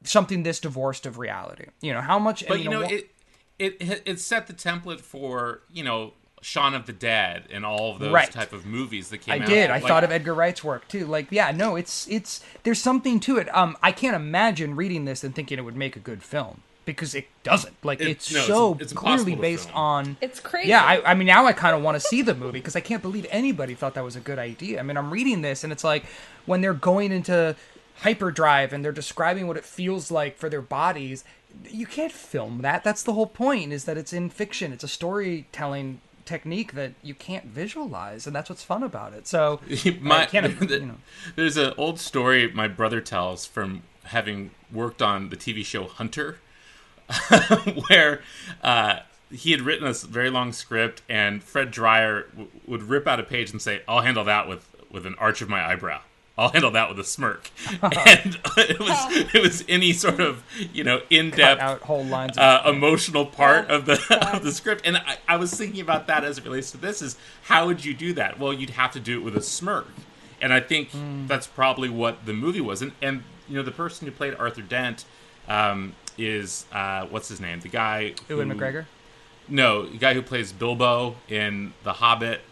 something this divorced of reality? You know, how much But and, you know, it, it it set the template for you know Shaun of the Dead and all of those Right. type of movies that came I out. I did. I Like, thought of Edgar Wright's work too. Like, yeah, no, it's it's there's something to it. Um, I can't imagine reading this and thinking it would make a good film because it doesn't. Like It- it's no, so it's clearly based film. on. It's crazy. Yeah, I, I mean now I kind of want to see the movie because I can't believe anybody thought that was a good idea. I mean I'm reading this and it's like when they're going into hyperdrive and they're describing what it feels like for their bodies. You can't film that. That's the whole point. Is that it's in fiction. It's a storytelling technique that you can't visualize, and that's what's fun about it. So my, I can't, the- you know. There's an old story my brother tells from having worked on the TV show Hunter, where uh, he had written a s- very long script, and Fred Dryer w- would rip out a page and say, "I'll handle that with with an arch of my eyebrow." I'll handle that with a smirk, and it was it was any sort of you know in depth whole lines. Uh, emotional part of the of the script. And I, I was thinking about that as it relates to this: is how would you do that? Well, you'd have to do it with a smirk, and I think that's probably what the movie was. And, and you know, the person who played Arthur Dent um, is uh, what's his name? The guy Ewan who- McGregor. No, the guy who plays Bilbo in The Hobbit,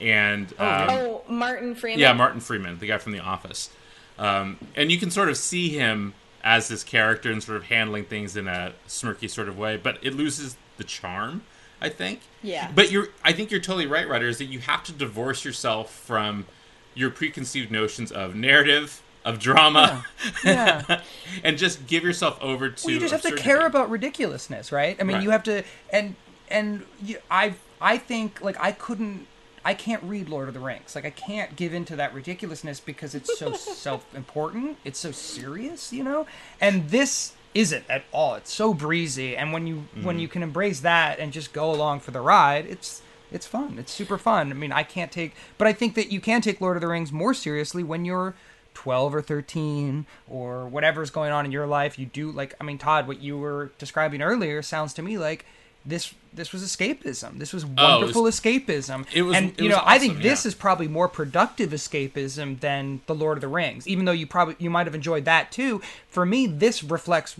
and um, oh, Martin Freeman. yeah, Martin Freeman, the guy from The Office. Um, and you can sort of see him as this character and sort of handling things in a smirky sort of way, but it loses the charm, I think. Yeah. But you're, I think you're totally right, Ryder, is that you have to divorce yourself from your preconceived notions of narrative, of drama, Yeah. and just give yourself over to. well, you just have to care about ridiculousness, right? I mean, Right. you have to, and and you, I I think like I couldn't. I can't read Lord of the Rings. Like I can't give into that ridiculousness because it's so self-important. It's so serious, you know. And this isn't at all. It's so breezy, and when you when mm-hmm. you can embrace that and just go along for the ride, it's it's fun. It's super fun. I mean, I can't take, but I think that you can take Lord of the Rings more seriously when you're 12 or 13 or whatever's going on in your life. You do like, I mean, Tod, what you were describing earlier sounds to me like this. This was escapism. This was Oh, it was- wonderful escapism. it was- and it you was know, I think awesome, this yeah. is probably more productive escapism than the Lord of the Rings. Even though you probably you might have enjoyed that too. For me, this reflects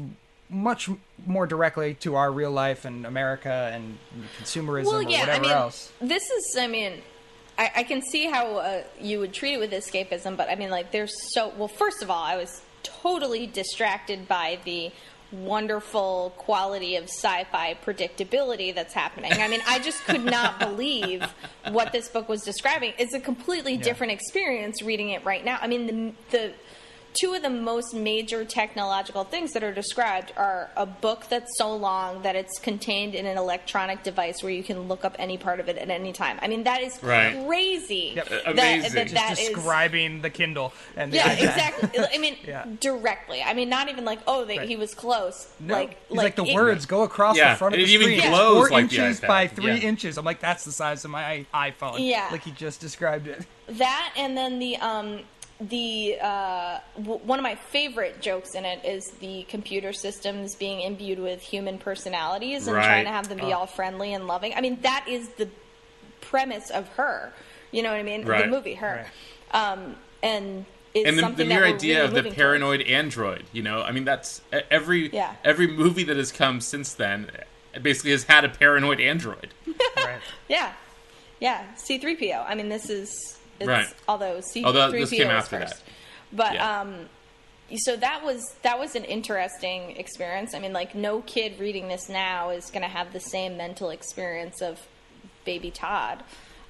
much more directly to our real life and America and consumerism well, or yeah, whatever I mean, else. this is, I mean, I, I can see how uh, you would treat it with escapism, but I mean, like, there's so, well, first of all, I was totally distracted by the wonderful quality of sci-fi predictability that's happening. I mean, I just could not believe what this book was describing. It's a completely different experience reading it right now. I mean, the the two of the most major technological things that are described are a book that's so long that it's contained in an electronic device where you can look up any part of it at any time. I mean, that is Right. crazy. Yep. That, Amazing. that, Just that is- Describing the Kindle and yeah, iPad. exactly. I mean, Yeah. directly. I mean, not even like, oh, they, Right. he was close. No, like, he's like, the it- words go across Yeah, the front of the even screen. It's even glows four like the inches iPad. by three Yeah. inches. I'm like, that's the size of my iPhone. Yeah. like he just described it. that and then the um the uh, w- one of my favorite jokes in it is the computer systems being imbued with human personalities and Right. trying to have them Oh. be all friendly and loving. I mean, that is the premise of her. You know what I mean? Right. The movie her, um, and it's and the, the something mere that we're idea really of the moving towards. paranoid android you know i mean that's every Yeah. every movie that has come since then uh, basically has had a paranoid android right. Yeah, yeah. C three PO. I mean, this is it's, Right. Although C Although three this PO came was after first, that. but Yeah. um, so that was that was an interesting experience. I mean, like no kid reading this now is going to have the same mental experience of baby Tod.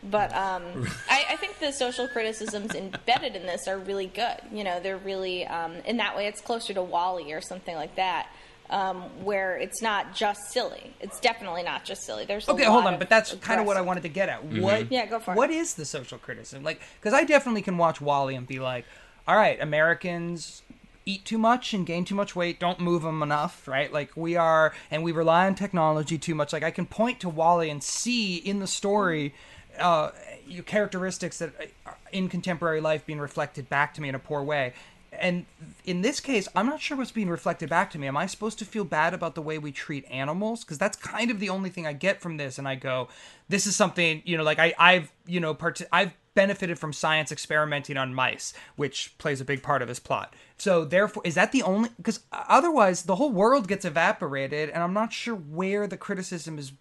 But um, I, I think the social criticisms embedded in this are really good. You know, they're really um, in that way. It's closer to WALL-E or something like that, um, where it's not just silly. It's definitely not just silly. There's Okay, hold on, but that's kind of what I wanted to get at. Mm-hmm. What? Yeah, go for it. What is the social criticism? Like, because I definitely can watch WALL-E and be like, all right, Americans eat too much and gain too much weight, don't move them enough, right? Like we are, and we rely on technology too much. Like I can point to WALL-E and see in the story. Uh, you- characteristics that are in contemporary life being reflected back to me in a poor way and in this case i'm not sure what's being reflected back to me. Am i supposed to feel bad about the way we treat animals? Because that's kind of the only thing i get from this and i go this is something you know like I, i've you know part i've benefited from science experimenting on mice which plays a big part of his plot. So therefore is that the only because otherwise the whole world gets evaporated and i'm not sure where the criticism is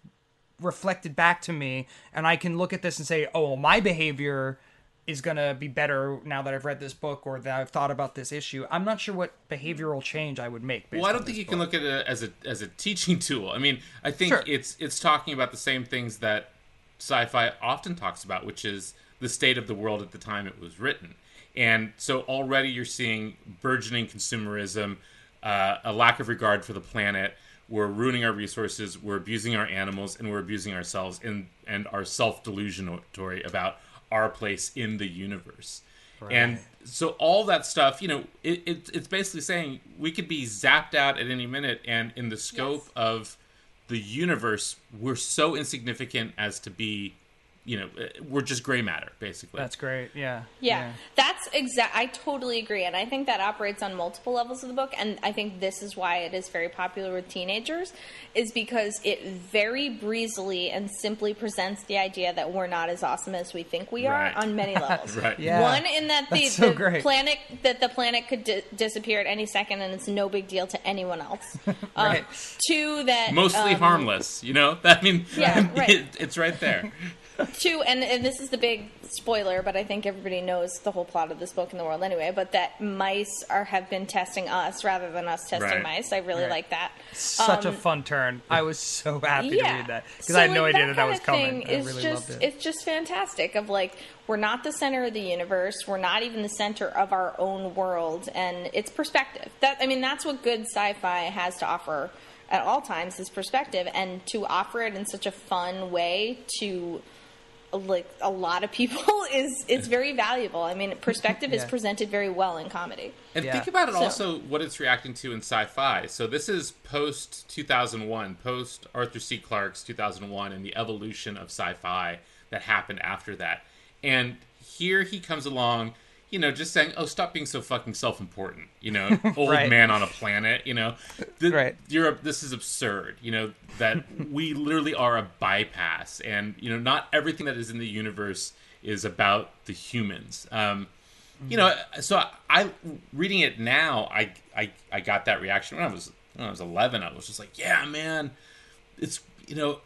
reflected back to me and I can look at this and say, "Oh, well, my behavior is going to be better now that I've read this book or that I've thought about this issue. I'm not sure what behavioral change I would make. Well, I don't think you book. can look at it as a as a teaching tool. I mean, I think sure. it's it's talking about the same things that sci-fi often talks about, which is the state of the world at the time it was written. And so already you're seeing burgeoning consumerism, uh, a lack of regard for the planet. We're ruining our resources. We're abusing our animals, and we're abusing ourselves, and and are self delusionatory about our place in the universe. Right. And so all that stuff, you know, it, it, it's basically saying we could be zapped out at any minute, and in the scope yes. of the universe, we're so insignificant as to be you know we're just gray matter basically that's great yeah. yeah yeah, that's exact i totally agree and i think that operates on multiple levels of the book and i think this is why it is very popular with teenagers is because it very breezily and simply presents the idea that we're not as awesome as we think we are right. on many levels right yeah. one in that the, so the planet that the planet could di- disappear at any second and it's no big deal to anyone else right. um, two that mostly um, harmless you know i mean yeah, right. It, it's right there two, and, and this is the big spoiler, but I think everybody knows the whole plot of this book in the world anyway. But that mice are have been testing us rather than us testing right. mice. I really right. like that. Such um, a fun turn. I was so happy yeah. to read that because so I had no like idea that that, was coming. Is really just it. it's just fantastic. Of like we're not the center of the universe. We're not even the center of our own world, and it's perspective. That I mean, that's what good sci-fi has to offer at all times is perspective, and to offer it in such a fun way to like a lot of people is is very valuable. I mean, perspective yeah. is presented very well in comedy. And yeah. think about it so. also what it's reacting to in sci-fi. So this is post 2001, post Arthur C. Clarke's 2001 and the evolution of sci-fi that happened after that. And here he comes along you know, just saying, "Oh, stop being so fucking self-important." You know, old right. man on a planet. You know, the, right? You're this is absurd. You know that we literally are a bypass, and you know, not everything that is in the universe is about the humans. Um, you know, so I, I reading it now, I, I I got that reaction when I was when I was 11. I was just like, "Yeah, man, it's you know."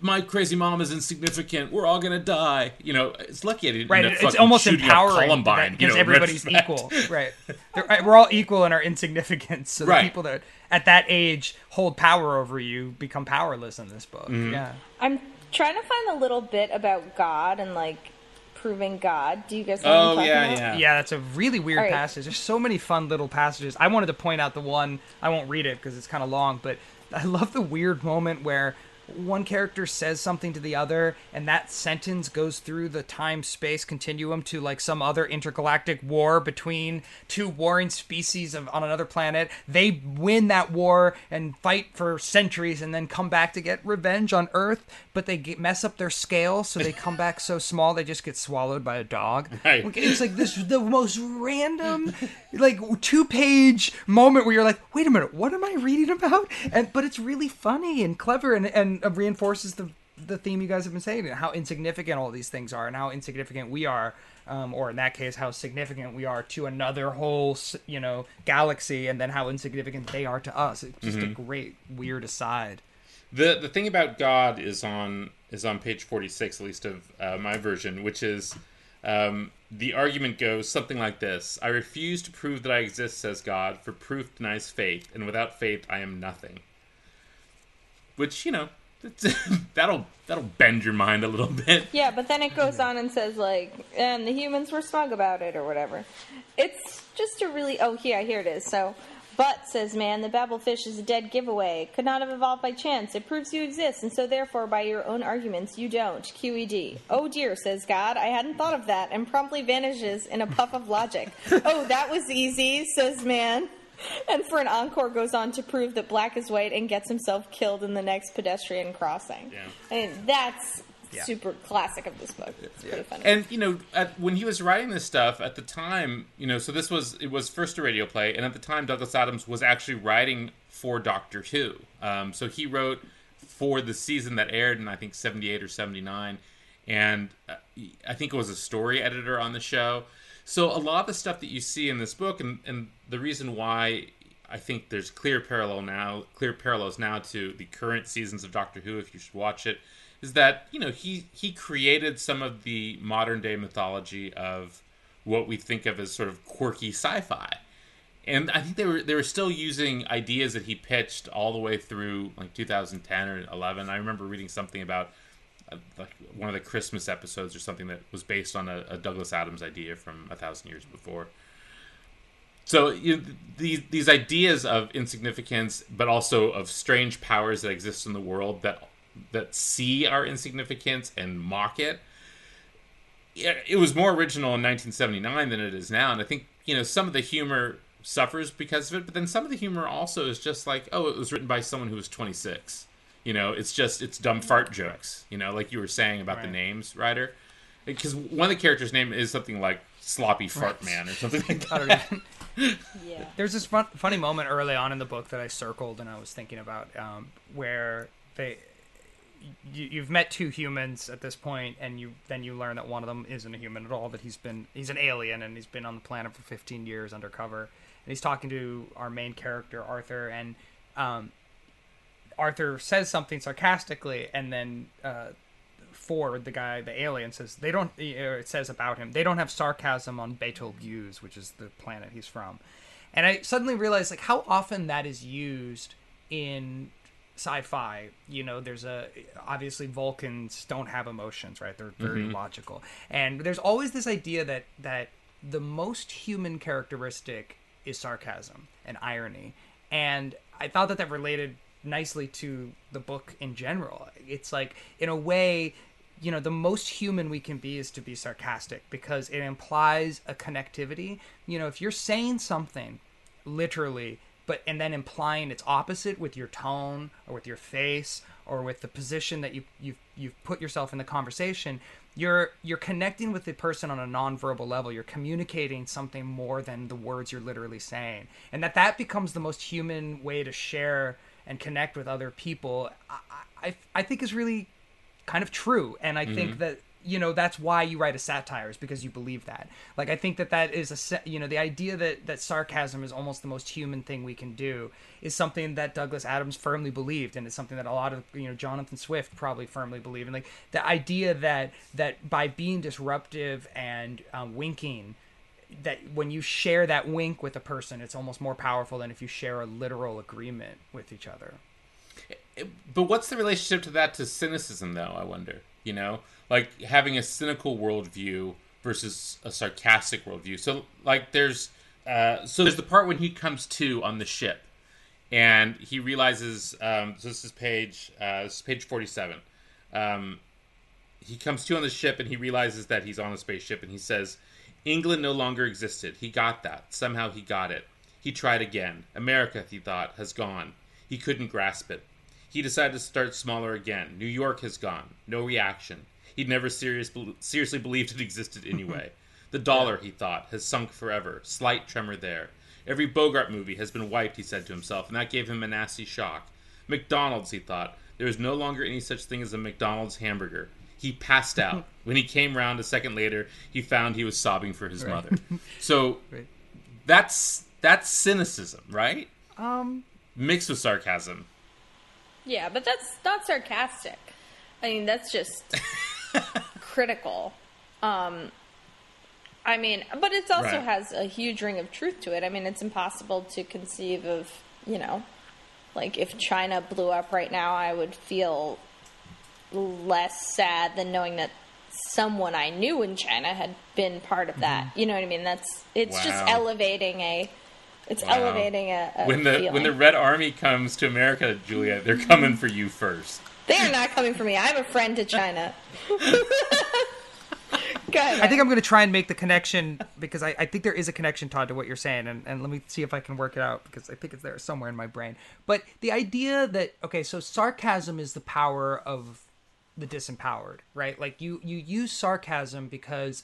My crazy mom is insignificant. We're all gonna die. You know, it's lucky I didn't. Right, it's almost empowering Columbine, because you know, everybody's equal. right, They're, we're all equal in our insignificance. So the people that at that age hold power over you become powerless in this book. Mm-hmm. Yeah, I'm trying to find a little bit about God and like proving God. Do you guys? Know oh yeah, about? yeah, yeah. That's a really weird right. passage. There's so many fun little passages. I wanted to point out the one. I won't read it because it's kind of long, but I love the weird moment where one character says something to the other and that sentence goes through the time space continuum to like some other intergalactic war between two warring species of on another planet. They win that war and fight for centuries and then come back to get revenge on earth but they get, mess up their scale so they come back so small they just get swallowed by a dog. Right. it's like this the most random like two page moment where you're like wait a minute what am i reading about? And but it's really funny and clever and and uh, reinforces the the theme you guys have been saying how insignificant all these things are and how insignificant we are um, or in that case how significant we are to another whole you know galaxy and then how insignificant they are to us it's just mm-hmm. a great weird aside the the thing about god is on is on page 46 at least of uh, my version which is um, the argument goes something like this I refuse to prove that I exist, says God, for proof denies faith, and without faith I am nothing. Which, you know, that'll that'll bend your mind a little bit. Yeah, but then it goes on and says like, and the humans were smug about it or whatever. It's just a really oh yeah here it is. So, but says man, the Babel fish is a dead giveaway. Could not have evolved by chance. It proves you exist, and so therefore by your own arguments you don't. QED. Oh dear, says God. I hadn't thought of that, and promptly vanishes in a puff of logic. oh, that was easy, says man. And for an encore goes on to prove that black is white and gets himself killed in the next pedestrian crossing. Yeah. I mean, that's yeah. super classic of this book. It's yeah. pretty funny. And you know, at, when he was writing this stuff at the time, you know, so this was it was first a radio play, and at the time, Douglas Adams was actually writing for Doctor Who. Um, so he wrote for the season that aired in I think seventy eight or seventy nine, and uh, I think it was a story editor on the show. So a lot of the stuff that you see in this book, and, and the reason why I think there's clear parallel now, clear parallels now to the current seasons of Doctor Who, if you should watch it, is that you know he he created some of the modern day mythology of what we think of as sort of quirky sci-fi and I think they were they were still using ideas that he pitched all the way through like 2010 or 11. I remember reading something about like one of the Christmas episodes or something that was based on a, a Douglas Adams idea from a thousand years before. So you know, these these ideas of insignificance, but also of strange powers that exist in the world that that see our insignificance and mock it. It was more original in 1979 than it is now, and I think you know some of the humor suffers because of it, but then some of the humor also is just like, oh, it was written by someone who was 26. You know, it's just it's dumb fart jokes. You know, like you were saying about right. the names, Ryder. Because one of the characters' name is something like Sloppy Fart right. Man or something like that. yeah. There's this fun, funny moment early on in the book that I circled and I was thinking about, um, where they you, have met two humans at this point, and you then you learn that one of them isn't a human at all. That he's been he's an alien, and he's been on the planet for 15 years undercover and he's talking to our main character Arthur, and um, Arthur says something sarcastically, and then uh, Ford, the guy, the alien, says they don't. It says about him they don't have sarcasm on Betelgeuse, which is the planet he's from, and I suddenly realized like how often that is used in sci-fi you know there's a obviously vulcans don't have emotions right they're very mm-hmm. logical and there's always this idea that that the most human characteristic is sarcasm and irony. And I thought that that related nicely to the book in general. It's like, in a way, you know, the most human we can be is to be sarcastic because it implies a connectivity. You know, if you're saying something literally, but and then implying its opposite with your tone or with your face or with the position that you you've you've put yourself in the conversation, you're you're connecting with the person on a nonverbal level you're communicating something more than the words you're literally saying and that that becomes the most human way to share and connect with other people i i, I think is really kind of true. And i mm-hmm. think that you know that's why you write a satire is because you believe that. Like i think that that is a you know the idea that that sarcasm is almost the most human thing we can do is something that douglas adams firmly believed and it's something that a lot of you know jonathan swift probably firmly believe and like the idea that that by being disruptive and um, winking that when you share that wink with a person it's almost more powerful than if you share a literal agreement with each other but what's the relationship to that to cynicism though i wonder you know like having a cynical worldview versus a sarcastic worldview. So like there's uh, so there's the part when he comes to on the ship, and he realizes. Um, so this is page uh, this is page forty seven. Um, he comes to on the ship and he realizes that he's on a spaceship and he says, "England no longer existed. He got that. Somehow he got it. He tried again. America, he thought, has gone. He couldn't grasp it. He decided to start smaller again. New York has gone. No reaction. He'd never serious, seriously believed it existed anyway. the dollar, he thought, has sunk forever. Slight tremor there. Every Bogart movie has been wiped, he said to himself, and that gave him a nasty shock. McDonald's, he thought. There is no longer any such thing as a McDonald's hamburger. He passed out. when he came round a second later, he found he was sobbing for his right. mother. So right. that's that's cynicism, right? Um mixed with sarcasm. Yeah, but that's not sarcastic. I mean, that's just critical. Um, I mean, but it also right. has a huge ring of truth to it. I mean, it's impossible to conceive of, you know, like if China blew up right now, I would feel less sad than knowing that someone I knew in China had been part of that. Mm-hmm. You know what I mean? That's it's wow. just elevating a it's wow. elevating a, a when the feeling. when the Red Army comes to America, Julia, they're coming for you first. They are not coming for me. I have a friend to China. I think I'm going to try and make the connection because I, I think there is a connection, Tod, to what you're saying. And, and let me see if I can work it out because I think it's there somewhere in my brain. But the idea that, okay, so sarcasm is the power of the disempowered, right? Like you, you use sarcasm because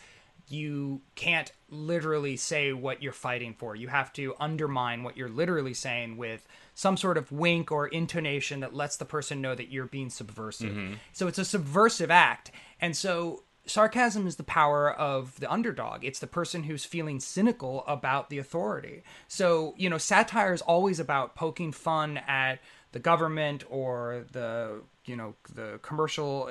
you can't literally say what you're fighting for. You have to undermine what you're literally saying with some sort of wink or intonation that lets the person know that you're being subversive. Mm-hmm. So it's a subversive act. And so sarcasm is the power of the underdog. It's the person who's feeling cynical about the authority. So, you know, satire is always about poking fun at the government or the you know the commercial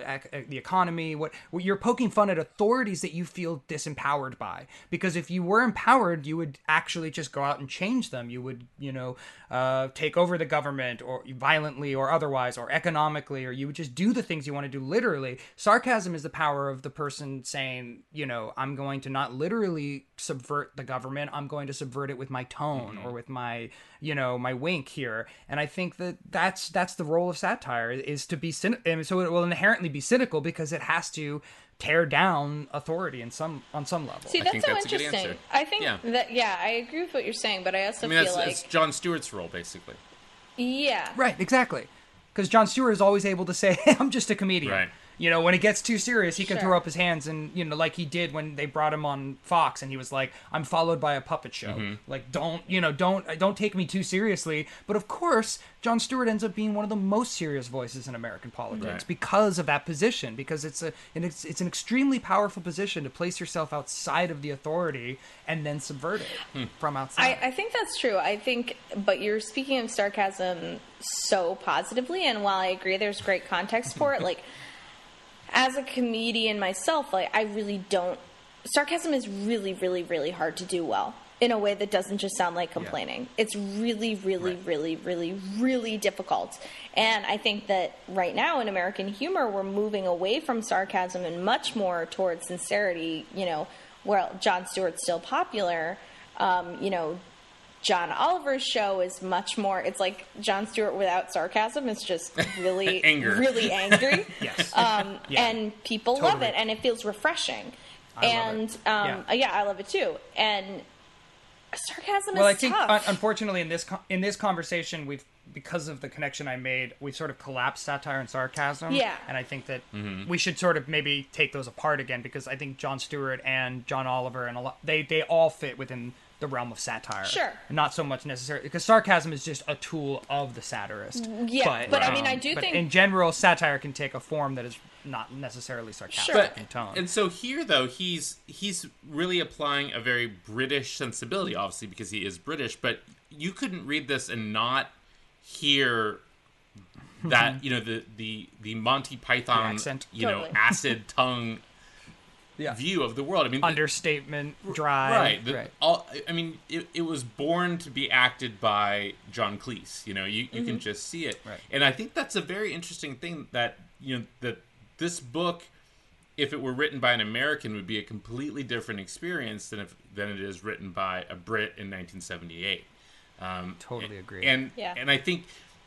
the economy what, what you're poking fun at authorities that you feel disempowered by. Because if you were empowered you would actually just go out and change them. You would you know uh, take over the government or violently or otherwise or economically or you would just do the things you want to do literally. Sarcasm is the power of the person saying you know i'm going to not literally subvert the government i'm going to subvert it with my tone mm-hmm. or with my you know my wink here and i think that that's that's the role of satire is to be cyn- and so it will inherently be cynical because it has to tear down authority in some on some level See, I that's think so that's a good interesting. answer. I think Yeah. that yeah, I agree with what you're saying, but I also I mean, feel that's, like that's Jon Stewart's role, basically. yeah, right exactly because jon stewart is always able to say hey, i'm just a comedian Right. You know when it gets too serious he can Sure. throw up his hands and you know like he did when they brought him on fox and he was like i'm followed by a puppet show Mm-hmm. like don't you know don't don't take me too seriously but of course jon stewart ends up being one of the most serious voices in american politics Right. because of that position because it's a and it's, it's an extremely powerful position to place yourself outside of the authority and then subvert it Hmm. from outside I, I think that's true. I think, but you're speaking of sarcasm so positively, and while I agree there's great context for it, like as a comedian myself, like I really don't. Sarcasm is really, really, really hard to do well in a way that doesn't just sound like complaining. It's really, really, Right. really, really, really difficult. And I think that right now in American humor, we're moving away from sarcasm and much more towards sincerity. You know, where Jon Stewart's still popular. Um, you know, John Oliver's show is much more. It's like Jon Stewart without sarcasm. It's just really, Anger. really angry. Yes. Um, Yeah. And people love it, and it feels refreshing. I love and it. Um, Yeah. uh, yeah, I love it too. And sarcasm well, is I think tough. unfortunately in this in this conversation we've because of the connection I made, we sort of collapsed satire and sarcasm. Yeah. and I think that we should sort of maybe take those apart again because I think Jon Stewart and John Oliver and a lot they they all fit within the realm of satire. Sure. not so much necessarily because sarcasm is just a tool of the satirist. Yeah, but I mean, I um, do but think- in general satire can take a form that is not necessarily sarcastic Sure. in tone. And so here, though, he's he's really applying a very British sensibility, obviously because he is British. But you couldn't read this and not hear that you know the the the Monty Python accent. you know Totally. acid tongue yeah, view of the world. I mean, the- understatement, dry. right the, right. all i mean it, it was born to be acted by john cleese you know you, you can just see it Right. and i think that's a very interesting thing that you know that this book if it were written by an american would be a completely different experience than if than it is written by a brit in 1978 um, Totally agree. and Yeah. and i think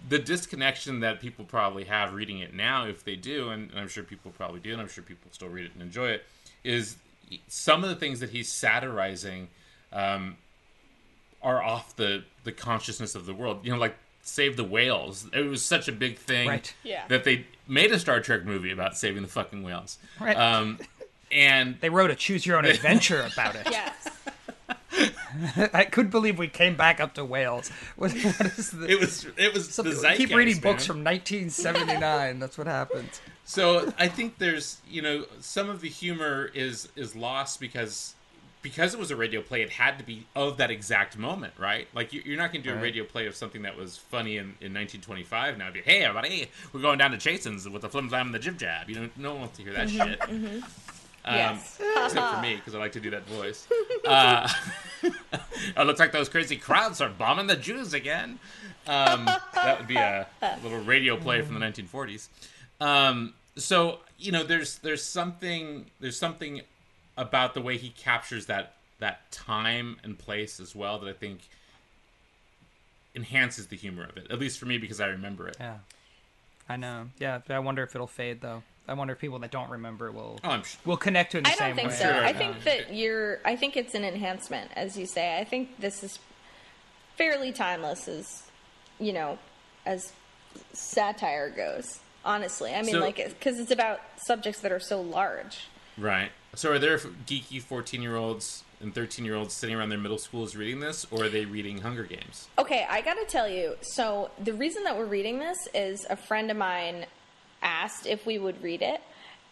the disconnection that people probably have reading it now if they do and, and i'm sure people probably do and i'm sure people still read it and enjoy it is some of the things that he's satirizing um, are off the the consciousness of the world you know like save the whales it was such a big thing Right. Yeah. that they made a star trek movie about saving the fucking whales Right. um, and They wrote a choose your own adventure about it. yes. I couldn't believe we came back up to Wales. What, what is the, it was it was the something- zeitgeist, keep reading man. books from 1979. That's what happens. So I think there's you know some of the humor is is lost because because it was a radio play. It had to be of that exact moment, right? Like you- you're not going to do a radio play of something that was funny in, in 1925. Now, it'd be hey everybody, we're going down to Chasen's with the flim flam and the jib jab. You know, no one wants to hear that mm-hmm. shit. Mm-hmm. Um, Yes. except for me because I like to do that voice. Uh, it looks like those crazy crowds are bombing the Jews again. Um, that would be a little radio play from the 1940s. Um, so you know, there's there's something there's something about the way he captures that that time and place as well that I think enhances the humor of it. At least for me, because I remember it. Yeah, I know. Yeah, I wonder if it'll fade though. I wonder if people that don't remember will Oh, I'm sh- will connect to it in the I don't think way. so. Sure. I think that you're. I think it's an enhancement, as you say. I think this is fairly timeless, as you know, as satire goes. Honestly, I mean, So- like, because it's about subjects that are so large. right. So, are there geeky 14 year olds and 13 year olds sitting around their middle schools reading this, or are they reading Hunger Games? Okay, I gotta tell you. So the reason that we're reading this is a friend of mine asked if we would read it,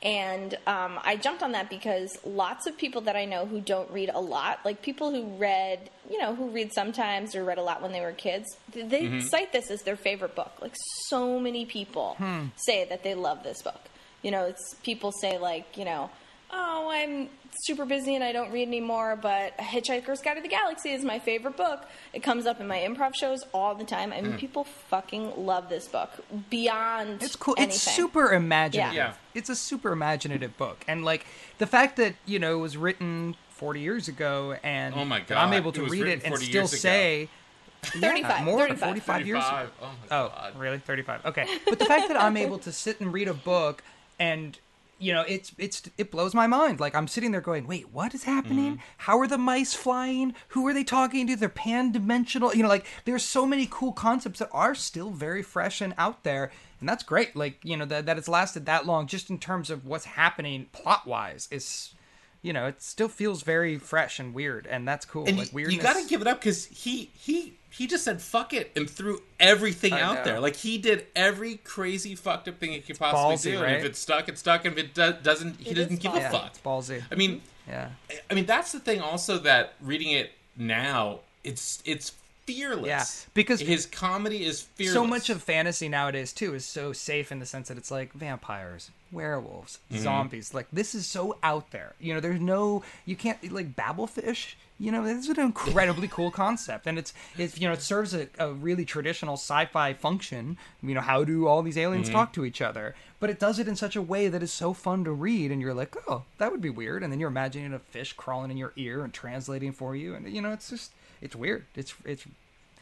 And um, I jumped on that because lots of people that I know who don't read a lot, like people who read, you know, who read sometimes or read a lot when they were kids, they Mm-hmm. cite this as their favorite book. Like so many people say that they love this book. You know, it's people say like, you know, oh, I'm super busy and I don't read anymore, but Hitchhiker's Guide to the Galaxy is my favorite book. It comes up in my improv shows all the time. I Mm. mean, people fucking love this book beyond It's cool. anything. It's super imaginative. Yeah. It's a super imaginative book, and like the fact that you know it was written 40 years ago, and Oh my God. I'm able to was read it and still years ago. say. 35, more 35. 45 years. 35. Oh my Oh, god. really? 35. Okay. But the fact that I'm able to sit and read a book and you know, it's it's it blows my mind. Like I'm sitting there going, "Wait, what is happening? Mm-hmm. How are the mice flying? Who are they talking to? They're pan-dimensional." You know, like there's so many cool concepts that are still very fresh and out there, and that's great. Like, you know, that that it's lasted that long just in terms of what's happening plot-wise is you know, it still feels very fresh and weird, and that's cool. And like you, weirdness. you got to give it up because he he he just said fuck it and threw everything I out know. there. Like he did every crazy fucked up thing he could possibly Ballsy, do. And if it's stuck, it's stuck. And if it do- doesn't, he It doesn't give ballsy. a yeah, fuck. it's ballsy. I mean, Yeah. I mean that's the thing. Also, that reading it now, it's it's fearless. Yeah, because his comedy is fearless. so much of fantasy nowadays too is so safe in the sense that it's like vampires werewolves Mm-hmm. zombies like this is so out there you know there's no you can't like Babel fish you know this is an incredibly cool concept and it's it's you know it serves a, a really traditional sci-fi function you know how do all these aliens Mm-hmm. talk to each other but it does it in such a way that is so fun to read and you're like oh that would be weird and then you're imagining a fish crawling in your ear and translating for you and you know it's just it's weird it's it's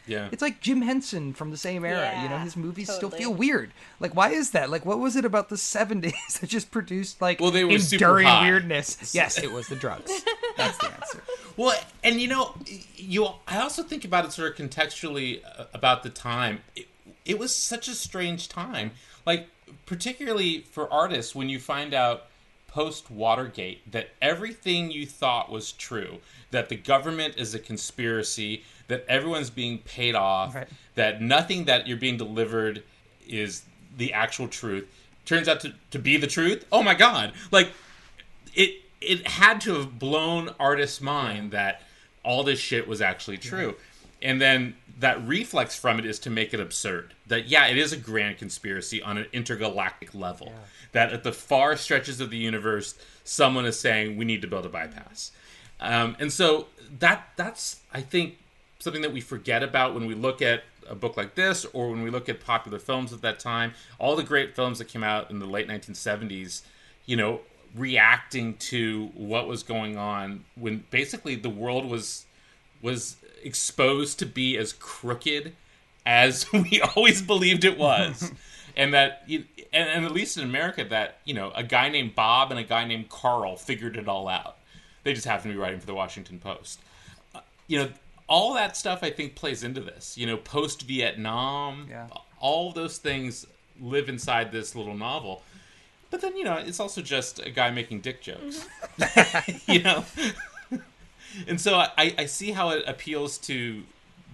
yeah. it's like Jim Henson from the same era. you know, his movies still feel weird. Like, why is that? Like, what was it about the '70s that just produced like Well, they were super enduring hot. weirdness? Yes, it was the drugs. That's the answer. Well, and you know, you. I also think about it sort of contextually uh, about the time. It, it was such a strange time, like particularly for artists when you find out post Watergate that everything you thought was true, that the government is a conspiracy, that everyone's being paid off, Right. that nothing that you're being delivered is the actual truth. Turns out to, to be the truth. Oh my god! Like it it had to have blown artists' mind that all this shit was actually true. And then that reflex from it is to make it absurd. That yeah, it is a grand conspiracy on an intergalactic level. That at the far stretches of the universe, someone is saying we need to build a bypass. Um, and so that that's I think something that we forget about when we look at a book like this or when we look at popular films at that time. All the great films that came out in the late 1970s, you know, reacting to what was going on when basically the world was was exposed to be as crooked as we always believed it was. And that you- and, and at least in america that you know a guy named bob and a guy named carl figured it all out. They just happened to be writing for the washington post. Uh, you know all that stuff i think plays into this. You know post vietnam Yeah. all those things live inside this little novel but then you know it's also just a guy making dick jokes. Mm-hmm. You know? And so I, I see how it appeals to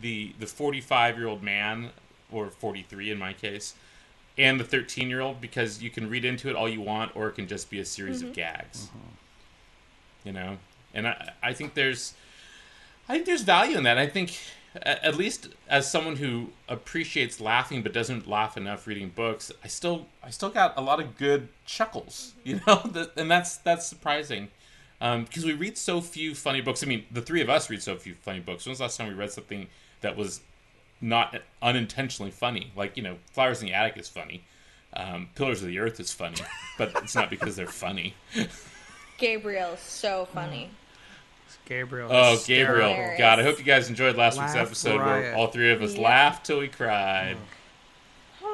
the the 45 year old man or 43 in my case and the 13 year old because you can read into it all you want or it can just be a series of mm-hmm. gags. Mm-hmm. You know? And I, I think there's i think there's value in that. I think a- at least as someone who appreciates laughing but doesn't laugh enough reading books i still i still got a lot of good chuckles you know and that's that's surprising because we read so few funny books. I mean, the three of us read so few funny books. When was the last time we read something that was not unintentionally funny? Like, you know, Flowers in the Attic is funny. Um, Pillars of the Earth is funny, but it's not because they're funny. Gabriel's so funny. Gabriel. Oh, is Gabriel. Hilarious. God, I hope you guys enjoyed last week's Laugh episode riot. where all three of us Yeah. laughed till we cried.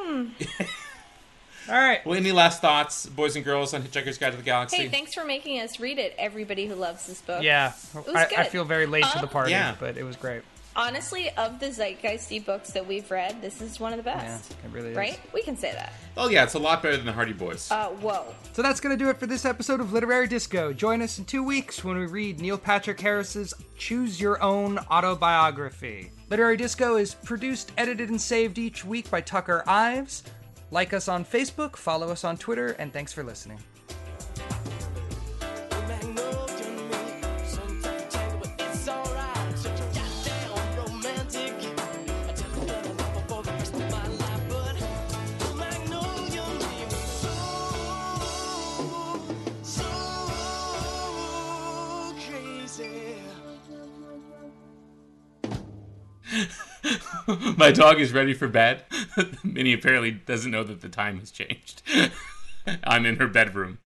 All right. Well, any last thoughts, boys and girls, on Hitchhiker's Guide to the Galaxy? Hey, thanks for making us read it. Everybody who loves this book. Yeah, it was I, I feel very late to the Uh, party, Yeah. but it was great. Honestly, of the Zeitgeisty books that we've read, this is one of the Yeah, best. it really is. Right? We can say that. Oh, yeah, it's a lot better than the Hardy Boys. Uh, whoa. So that's going to do it for this episode of Literary Disco. Join us in two weeks when we read Neil Patrick Harris's Choose Your Own Autobiography. Literary Disco is produced, edited, and saved each week by Tucker Ives. Like us on Facebook, follow us on Twitter, and thanks for listening. My dog is ready for bed. Minnie apparently doesn't know that the time has changed. I'm in her bedroom.